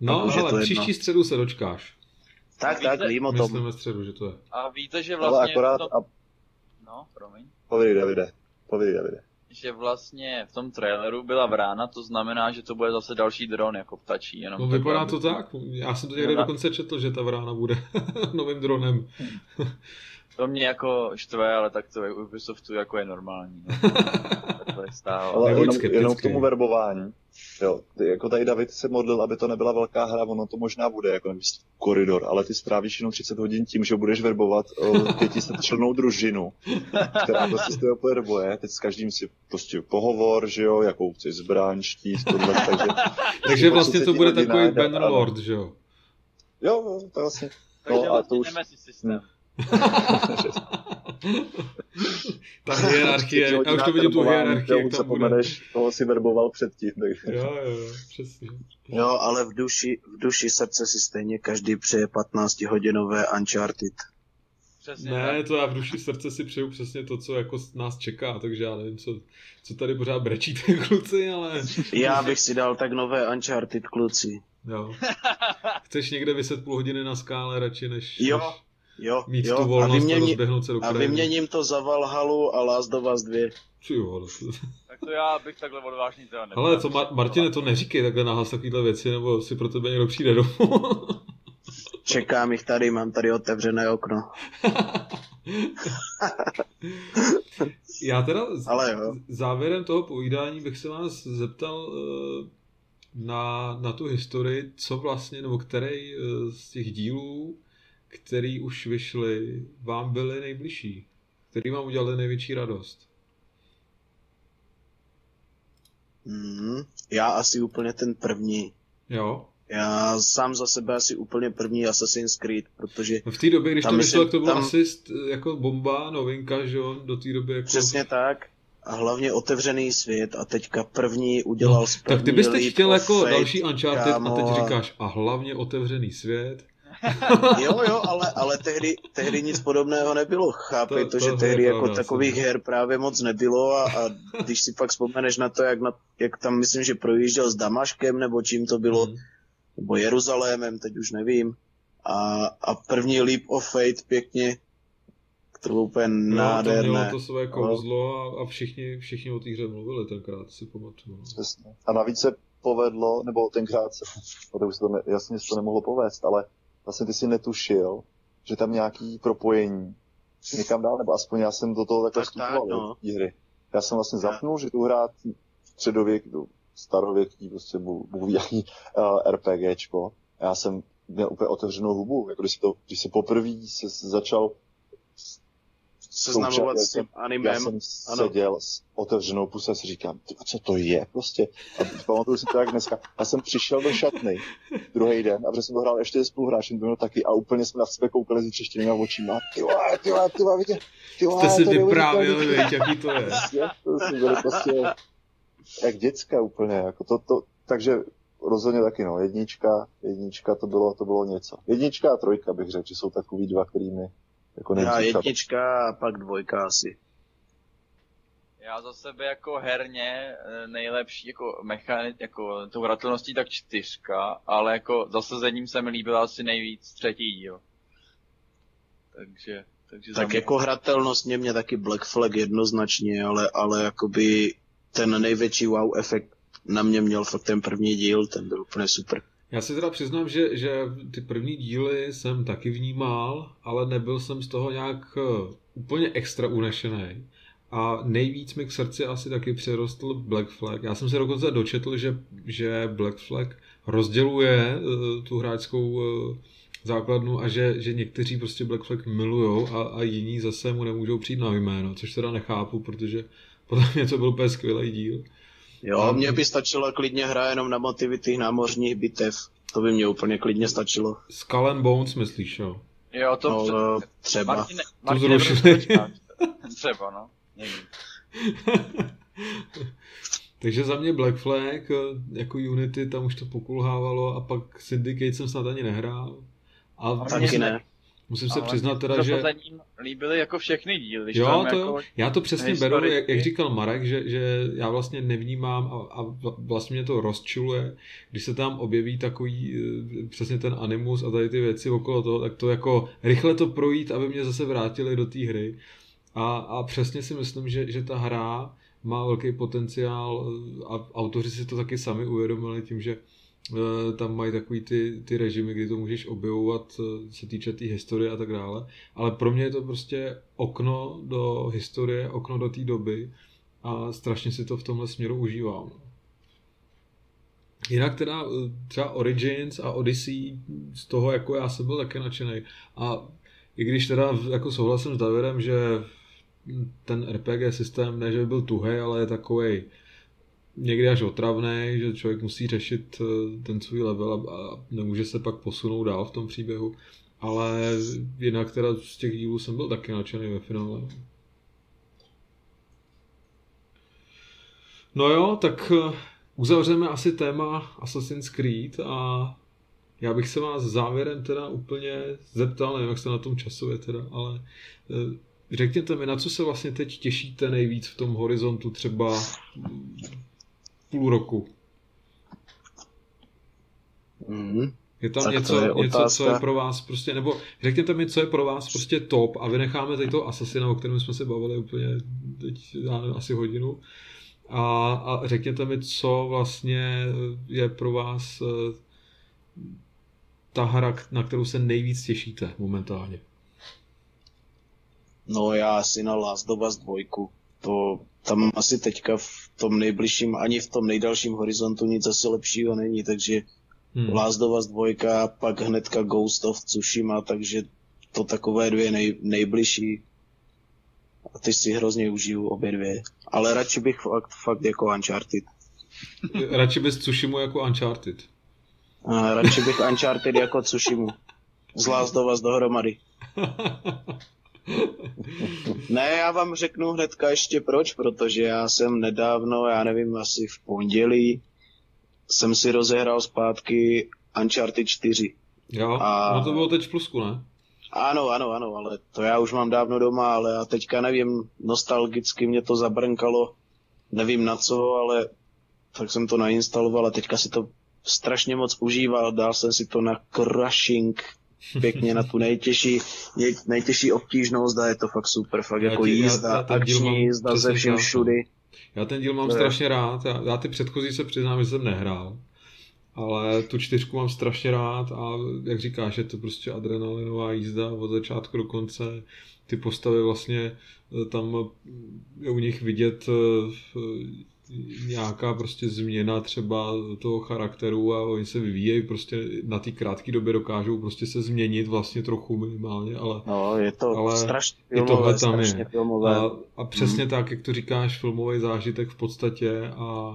No, ale příští středu se dočkáš. Tak, tak, vím o tom. Myslím ve středu, že to je. A víte, že vlastně... Ale akorát... To... A... No, promiň. Povědej, Davide. Povědej, Davide že vlastně v tom traileru byla vrána, to znamená, že to bude zase další dron jako ptačí. Jenom no vypadá to tak, já jsem to někde no, dokonce četl, že ta vrána bude novým dronem. To mě jako štve, ale tak to je Ubisoftu jako je normální. No. stále. Ale jenom, jenom k tomu verbování. Jo, ty, jako tady David se modlil, aby to nebyla velká hra, ono to možná bude, jako nevím, koridor, ale ty strávíš jenom 30 hodin tím, že budeš verbovat o 500 člennou družinu, která prostě z toho verbuje, teď s každým si prostě pohovor, že jo, jakou chci zbraň, štít, tohle, takže... takže vlastně to bude takový Bannerlord, že jo? Jo, to vlastně. No, a to už... systém. Ta hierarchie, já už to vidím tu hierarchii, jak tam bude. toho si verboval předtím. Jo, jo, přesně. Jo, ale v duši, v duši srdce si stejně každý přeje 15-hodinové Uncharted. Přesně, ne, tak. to já v duši srdce si přeju přesně to, co jako nás čeká, takže já nevím, co, co tady pořád brečíte, kluci, ale... Já bych si dal tak nové Uncharted, kluci. Jo. Chceš někde vyset půl hodiny na skále radši, než... Jo, než jo, mít jo. tu volnost a, vymění, a se do A vyměním to za Valhalu a Last of Us 2. tak to já bych takhle odvážný teda nebyl. Ale co, Mar- Martine, to neříkej takhle nahlas takovýhle věci, nebo si pro tebe někdo přijde domů. Čekám jich tady, mám tady otevřené okno. já teda Ale jo. závěrem toho povídání bych se vás zeptal eh, na, na tu historii, co vlastně, nebo který eh, z těch dílů který už vyšly, vám byly nejbližší? Který vám udělali největší radost? Mm, já asi úplně ten první. Jo? Já sám za sebe asi úplně první Assassin's Creed, protože... V té době, když to vyšlo, to bylo tam... asi jako bomba, novinka, že jo, do té doby jako... Přesně tak. A hlavně otevřený svět a teďka první udělal no, Tak ty bys teď chtěl jako fate, další Uncharted kámo, a teď říkáš a hlavně otevřený svět. jo, jo, ale, ale tehdy, tehdy nic podobného nebylo. Chápej to, to, to že tehdy jako pravda, takových jsem. her právě moc nebylo a, a když si pak vzpomeneš na to, jak, na, jak tam myslím, že projížděl s Damaškem nebo čím to bylo, mm. nebo Jeruzalémem, teď už nevím. A, a první Leap of Fate pěkně, to bylo úplně no, nádherné. To mělo to své kouzlo a, a všichni, všichni o té hře mluvili tenkrát, si pamatuju. No. Přesně. A navíc se povedlo, nebo tenkrát se, to už se to ne, jasně se to nemohlo povést, ale vlastně ty si netušil, že tam nějaký propojení někam dál, nebo aspoň já jsem do toho takhle tak, vstupoval, tak, no. hry. Já jsem vlastně zapnul, že tu hrát středověk, starověký, prostě jaký uh, RPGčko. A já jsem měl úplně otevřenou hubu, jako když, to, když se poprvé se začal seznamovat s tím animem. Já jsem ano. seděl s otevřenou pusou a si říkám, ty, co to je prostě. A pamatuju si to jak dneska. Já jsem přišel do šatny druhý den a protože jsem to hrál ještě s spoluhráčem, to měl taky a úplně jsme na sebe koukali s vyčeštěnými očima. Ty vole, ty vole, ty vole, vidě, ty vole, Jste si vyprávěl, víš, jaký to je. to jsme byli prostě jak děcka úplně, jako to, to, takže rozhodně taky no, jednička, jednička to bylo, to bylo něco. Jednička a trojka bych řekl, že jsou takový dva, kterými jako Já jednička a pak dvojka asi. Já za sebe jako herně eh, nejlepší jako mechanik, jako tou hratelností tak čtyřka, ale jako zasazením se mi líbil asi nejvíc třetí díl. Takže, takže tak mě... jako hratelnost mě, mě taky Black Flag jednoznačně, ale, ale jakoby ten největší wow efekt na mě měl fakt ten první díl, ten byl úplně super. Já si teda přiznám, že, že ty první díly jsem taky vnímal, ale nebyl jsem z toho nějak eh, úplně extra unešený. A nejvíc mi k srdci asi taky přirostl Black Flag. Já jsem se dokonce dočetl, že, že Black Flag rozděluje uh, tu hráčskou uh, základnu a že, že někteří prostě Black Flag milujou a, a jiní zase mu nemůžou přijít na jméno, což teda nechápu, protože podle mě to byl úplně skvělý díl. Jo, mně by stačila klidně hra jenom na motivy těch námořních bitev. To by mě úplně klidně stačilo. Skull and Bones myslíš, jo? Jo, to no, no, třeba. Martine, Martine to zrušili. třeba, no. Takže za mě Black Flag, jako Unity, tam už to pokulhávalo a pak Syndicate jsem snad ani nehrál. A taky ne. Musím se přiznat teda, že... Se ním líbily jako všechny díly. Jo, to, jako já to přesně beru, jak, jak říkal Marek, že, že já vlastně nevnímám a, a vlastně mě to rozčuluje, když se tam objeví takový eh, přesně ten animus a tady ty věci okolo toho, tak to jako rychle to projít, aby mě zase vrátili do té hry. A, a přesně si myslím, že, že ta hra má velký potenciál a autoři si to taky sami uvědomili tím, že tam mají takový ty, ty režimy, kdy to můžeš objevovat, eh, se týče té tý historie a tak dále. Ale pro mě je to prostě okno do historie, okno do té doby a strašně si to v tomhle směru užívám. Jinak teda eh, třeba Origins a Odyssey, z toho jako já jsem byl taky nadšený. A i když teda jako souhlasím s Davidem, že ten RPG systém ne, že by byl tuhý, ale je takový někdy až otravný, že člověk musí řešit eh, ten svůj level a nemůže se pak posunout dál v tom příběhu. Ale jinak teda z těch dílů jsem byl taky nadšený ve finále. No jo, tak eh, uzavřeme asi téma Assassin's Creed a já bych se vás závěrem teda úplně zeptal, nevím, jak jste na tom časově teda, ale eh, řekněte mi, na co se vlastně teď těšíte nejvíc v tom horizontu třeba půl roku. Mm. Je tam něco, je něco, co je pro vás prostě, nebo řekněte mi, co je pro vás prostě top a vynecháme teď toho Assassina, o kterém jsme se bavili úplně teď já nevím, asi hodinu. A, a řekněte mi, co vlastně je pro vás eh, ta hra, na kterou se nejvíc těšíte momentálně. No já asi na Last of Us 2. To tam asi teďka v tom nejbližším, ani v tom nejdalším horizontu nic asi lepšího není, takže hmm. Last of Us 2, pak hnedka Ghost of Tsushima, takže to takové dvě nej, nejbližší. A ty si hrozně užiju obě dvě. Ale radši bych fakt, fakt jako Uncharted. radši bys Tsushimu jako Uncharted. A radši bych Uncharted jako Tsushimu. Z Last of Us dohromady. ne, já vám řeknu hnedka ještě proč, protože já jsem nedávno, já nevím, asi v pondělí, jsem si rozehrál zpátky Uncharted 4. Jo, a... no to bylo teď v plusku, ne? Ano, ano, ano, ale to já už mám dávno doma, ale já teďka nevím, nostalgicky mě to zabrnkalo, nevím na co, ale tak jsem to nainstaloval a teďka si to strašně moc užíval, dal jsem si to na Crushing pěkně na tu nejtěžší, nej, nejtěžší obtížnost a je to fakt super, fakt já jako tě, jízda, já, já akční jízda ze všem všudy. Já ten díl mám to strašně je. rád, já, já ty předchozí se přiznám, že jsem nehrál, ale tu čtyřku mám strašně rád a jak říkáš, je to prostě adrenalinová jízda od začátku do konce, ty postavy vlastně eh, tam je u nich vidět eh, nějaká prostě změna třeba toho charakteru a oni se vyvíjejí prostě na té krátké době dokážou prostě se změnit vlastně trochu minimálně, ale, no, je to ale strašně filmové, i tam je. Filmové. A, a přesně hmm. tak, jak to říkáš, filmový zážitek v podstatě a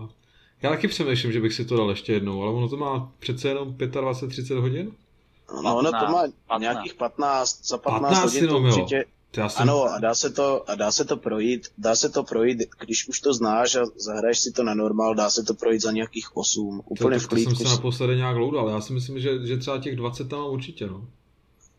já taky přemýšlím, že bych si to dal ještě jednou, ale ono to má přece jenom 25-30 hodin? No, ono to má 15. nějakých 15, za 15, 15 hodin to určitě, jo já jsem... Ano, a dá se, to, a dá se to projít, dá se to projít, když už to znáš a zahraješ si to na normál, dá se to projít za nějakých 8, úplně to, v klídku. To jsem se naposledy nějak loudal, já si myslím, že, že třeba těch 20 tam určitě, no.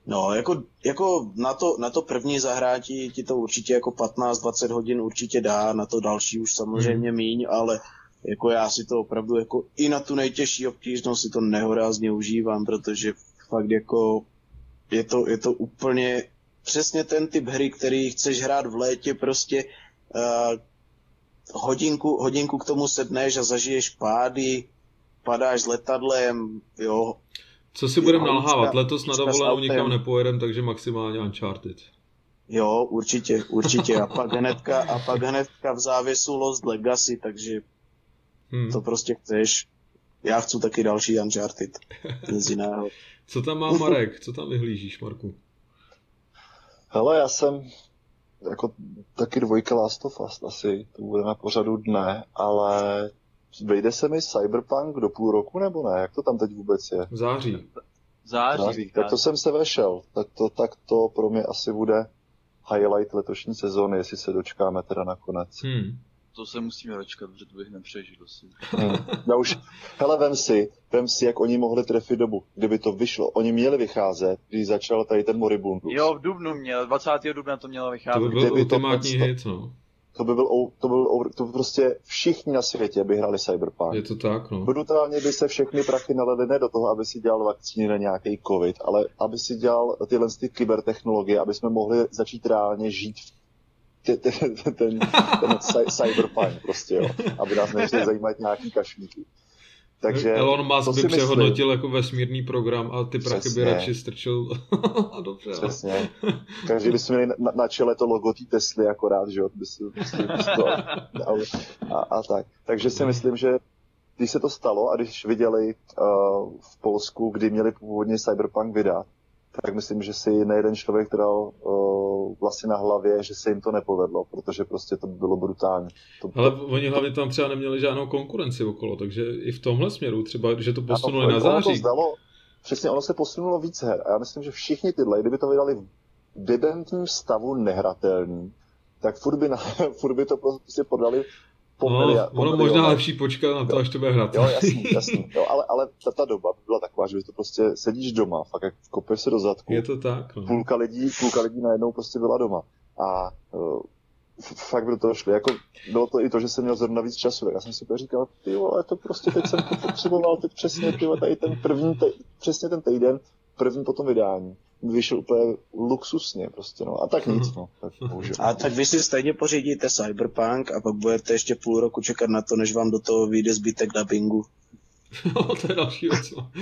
No, jako, jako na, to, na to první zahrátí ti to určitě jako 15-20 hodin určitě dá, na to další už samozřejmě hmm. míň, ale jako já si to opravdu jako i na tu nejtěžší obtížnost si to nehorázně užívám, protože fakt jako je to, je to úplně přesně ten typ hry, který chceš hrát v létě, prostě uh, hodinku, hodinku k tomu sedneš a zažiješ pády, padáš s letadlem, jo. Co si budeme nalhávat? Letos na dovolenou nikam nepojedem, takže maximálně Uncharted. Jo, určitě, určitě. A pak hnedka, a pak hnedka v závěsu Lost Legacy, takže hmm. to prostě chceš. Já chci taky další Uncharted. Nic jiného. Co tam má Marek? Co tam vyhlížíš, Marku? Hele, já jsem jako taky dvojka Last of Us asi, to bude na pořadu dne, ale vejde se mi Cyberpunk do půl roku nebo ne? Jak to tam teď vůbec je? V září. Září. září. Tak to jsem se vešel. Tak to, tak to pro mě asi bude highlight letošní sezóny, jestli se dočkáme teda nakonec. Hmm to se musíme dočkat, protože to bych nepřežil asi. Hmm. Já už, hele, vem si, vem si, jak oni mohli trefit dobu, kdyby to vyšlo. Oni měli vycházet, když začal tady ten Moribundus. Jo, v Dubnu měl, 20. dubna to mělo vycházet. To by byl ultimátní hit, no. To by byl, to byl, to by prostě všichni na světě by hráli Cyberpunk. Je to tak, no. Brutálně by se všechny prachy nalili ne do toho, aby si dělal vakcíny na nějaký covid, ale aby si dělal tyhle ty kybertechnologie, aby jsme mohli začít reálně žít v ten, ten, ten, ten cyberpunk prostě, jo, aby nás nešli zajímat nějaký kašmíky. Takže Elon Musk by přehodnotil jako vesmírný program a ty prachy by radši strčil. Dobře. Přesně. Takže bychom měli na, na čele to logo té Tesly akorát, že jo? By si, by si, by si to, a, a, tak. Takže si myslím, že když se to stalo a když viděli uh, v Polsku, kdy měli původně Cyberpunk vydat, tak myslím, že si nejeden člověk dal uh, vlastně na hlavě, že se jim to nepovedlo, protože prostě to bylo brutální. To, Ale oni hlavně tam třeba neměli žádnou konkurenci okolo, takže i v tomhle směru třeba, že to posunuli na září. To zdalo, přesně, ono se posunulo víc her a já myslím, že všichni tyhle, kdyby to vydali v debentním stavu nehratelný, tak furt by, na, furt by to prostě podali po no, miliard, po ono možná lepší počkat na to, až to bude hrát. Jo, jasný, jasný. Jo, ale, ale ta, ta doba byla taková, že to prostě sedíš doma, fakt jak kopeš se do zadku. Je to tak, no. Půlka lidí, půlka lidí najednou prostě byla doma. A uh, fakt by to šlo. Jako, bylo to i to, že jsem měl zrovna víc času. Já jsem si říkal, ty ale to prostě teď jsem to potřeboval, teď přesně ty tady ten první, te, přesně ten týden, první potom vydání vyšel úplně luxusně prostě, no. A tak nic, no. Tak a tak vy si stejně pořídíte Cyberpunk a pak budete ještě půl roku čekat na to, než vám do toho vyjde zbytek dubbingu. No, to je další věc, no.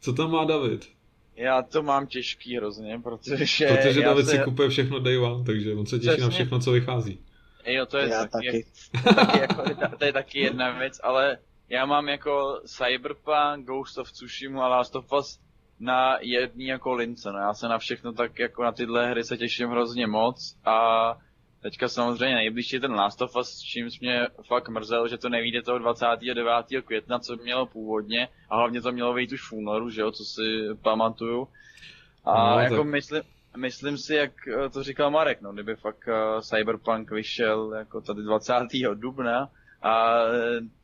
Co tam má David? Já to mám těžký hrozně, protože... Protože David se... si kupuje všechno day one, takže on se těší Přesně. na všechno, co vychází. Jo, to je já taky. taky. taky jako, to je taky jedna věc, ale já mám jako Cyberpunk, Ghost of Tsushima a Last of Us na jedný jako lince, no já se na všechno tak jako na tyhle hry se těším hrozně moc a teďka samozřejmě nejbližší ten Last of Us, s čím mě fakt mrzel, že to nevíde toho 29. května, co mělo původně a hlavně to mělo být už v únoru, že jo, co si pamatuju. A no, jako tak... myslím, myslím si, jak to říkal Marek, no, kdyby fakt uh, Cyberpunk vyšel jako tady 20. dubna, a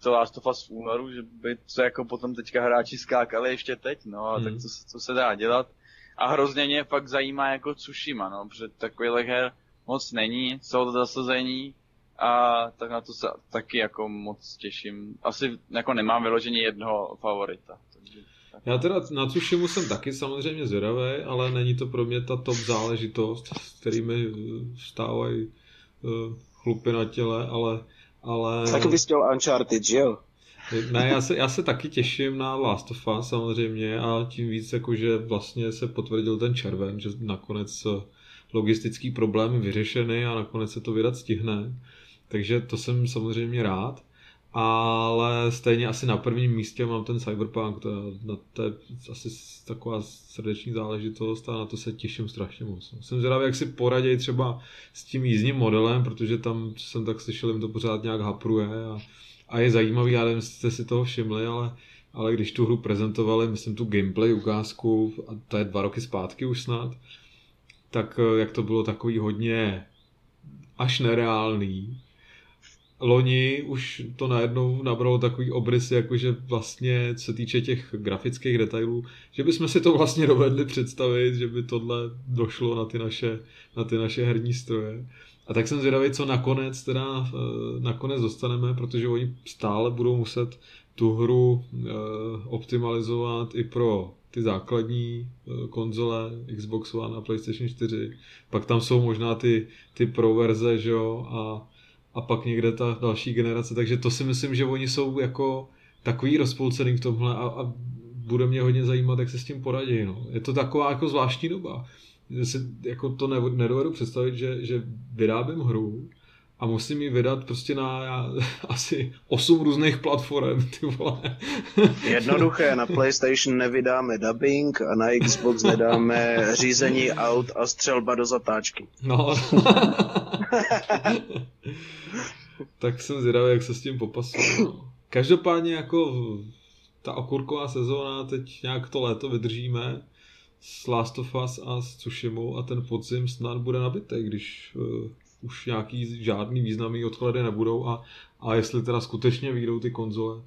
to Last of Us v únoru, že by to jako potom teďka hráči skákali ještě teď, no a hmm. tak to, to se dá dělat. A hrozně mě fakt zajímá jako Tsushima, no, protože takových her moc není, jsou to zasazení a tak na to se taky jako moc těším. Asi jako nemám vyloženě jednoho favorita. Já teda na Tsushimu jsem taky samozřejmě zvědavý, ale není to pro mě ta top záležitost, s kterými vstávají uh, chlupy na těle, ale ale... Tak bys chtěl Uncharted, že jo? Ne, já se, já se taky těším na Last of Us samozřejmě a tím víc jako, že vlastně se potvrdil ten červen, že nakonec eh, logistický problémy vyřešeny a nakonec se to vydat stihne. Takže to jsem samozřejmě rád ale stejně asi na prvním místě mám ten Cyberpunk, to, je, to je asi taková srdeční záležitost a na to se těším strašně moc. Jsem zvědavý, jak si poradí třeba s tím jízdním modelem, protože tam jsem tak slyšel, jim to pořád nějak hapruje a, a je zajímavý, já nevím, jste si toho všimli, ale, ale když tu hru prezentovali, myslím tu gameplay ukázku, a to je dva roky zpátky už snad, tak eh, jak to bylo takový hodně až nereálný, loni už to najednou nabralo takový obrys, jakože vlastně se týče těch grafických detailů, že bychom si to vlastně dovedli představit, že by tohle došlo na ty naše, na ty naše herní stroje. A tak jsem zvědavý, co nakonec teda eh, nakonec dostaneme, protože oni stále budou muset tu hru eh, optimalizovat i pro ty základní eh, konzole Xbox One a PlayStation 4. Pak tam jsou možná ty, ty pro verze, že jo, a a pak někde ta další generace, takže to si myslím, že oni jsou jako takový rozpolcený v tomhle a, a bude mě hodně zajímat, jak se s tím poradí. No. Je to taková jako zvláštní doba. Si jako to nedovedu představit, že, že vyrábím hru a musím ji vydat prostě na já, asi 8 různých platform, ty vole. Jednoduché, na PlayStation nevydáme dubbing a na Xbox nedáme řízení aut a střelba do zatáčky. No. tak jsem zvědavý, jak se s tím popasuje. No. Každopádně jako ta okurková sezóna, teď nějak to léto vydržíme s Last of Us a s Tsushima a ten podzim snad bude nabitý, když uh, už nějaký žádný významný odklady nebudou a, a jestli teda skutečně vyjdou ty konzole,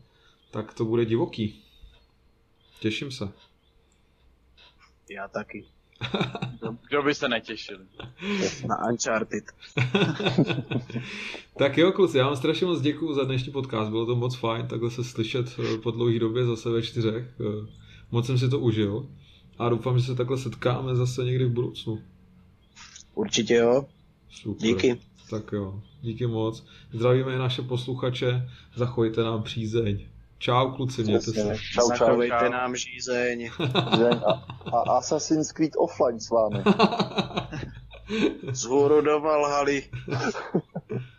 tak to bude divoký. Těším se. Já taky. Kdo by se netěšil? Na Uncharted. tak jo, kluci, já vám strašně moc děkuji za dnešní podcast. Bylo to moc fajn takhle se slyšet eh, po dlouhé době zase ve čtyřech. Eh, moc jsem si to užil a doufám, že se takhle setkáme zase někdy v budoucnu. Určitě jo. Super. Díky. Tak jo, díky moc. Zdravíme i naše posluchače, zachovejte nám přízeň. Čau kluci, mějte se. Čau, čau. Zachovejte nám žízeň. a, a Assassin's Creed offline s vámi. Z hůru do Valhaly.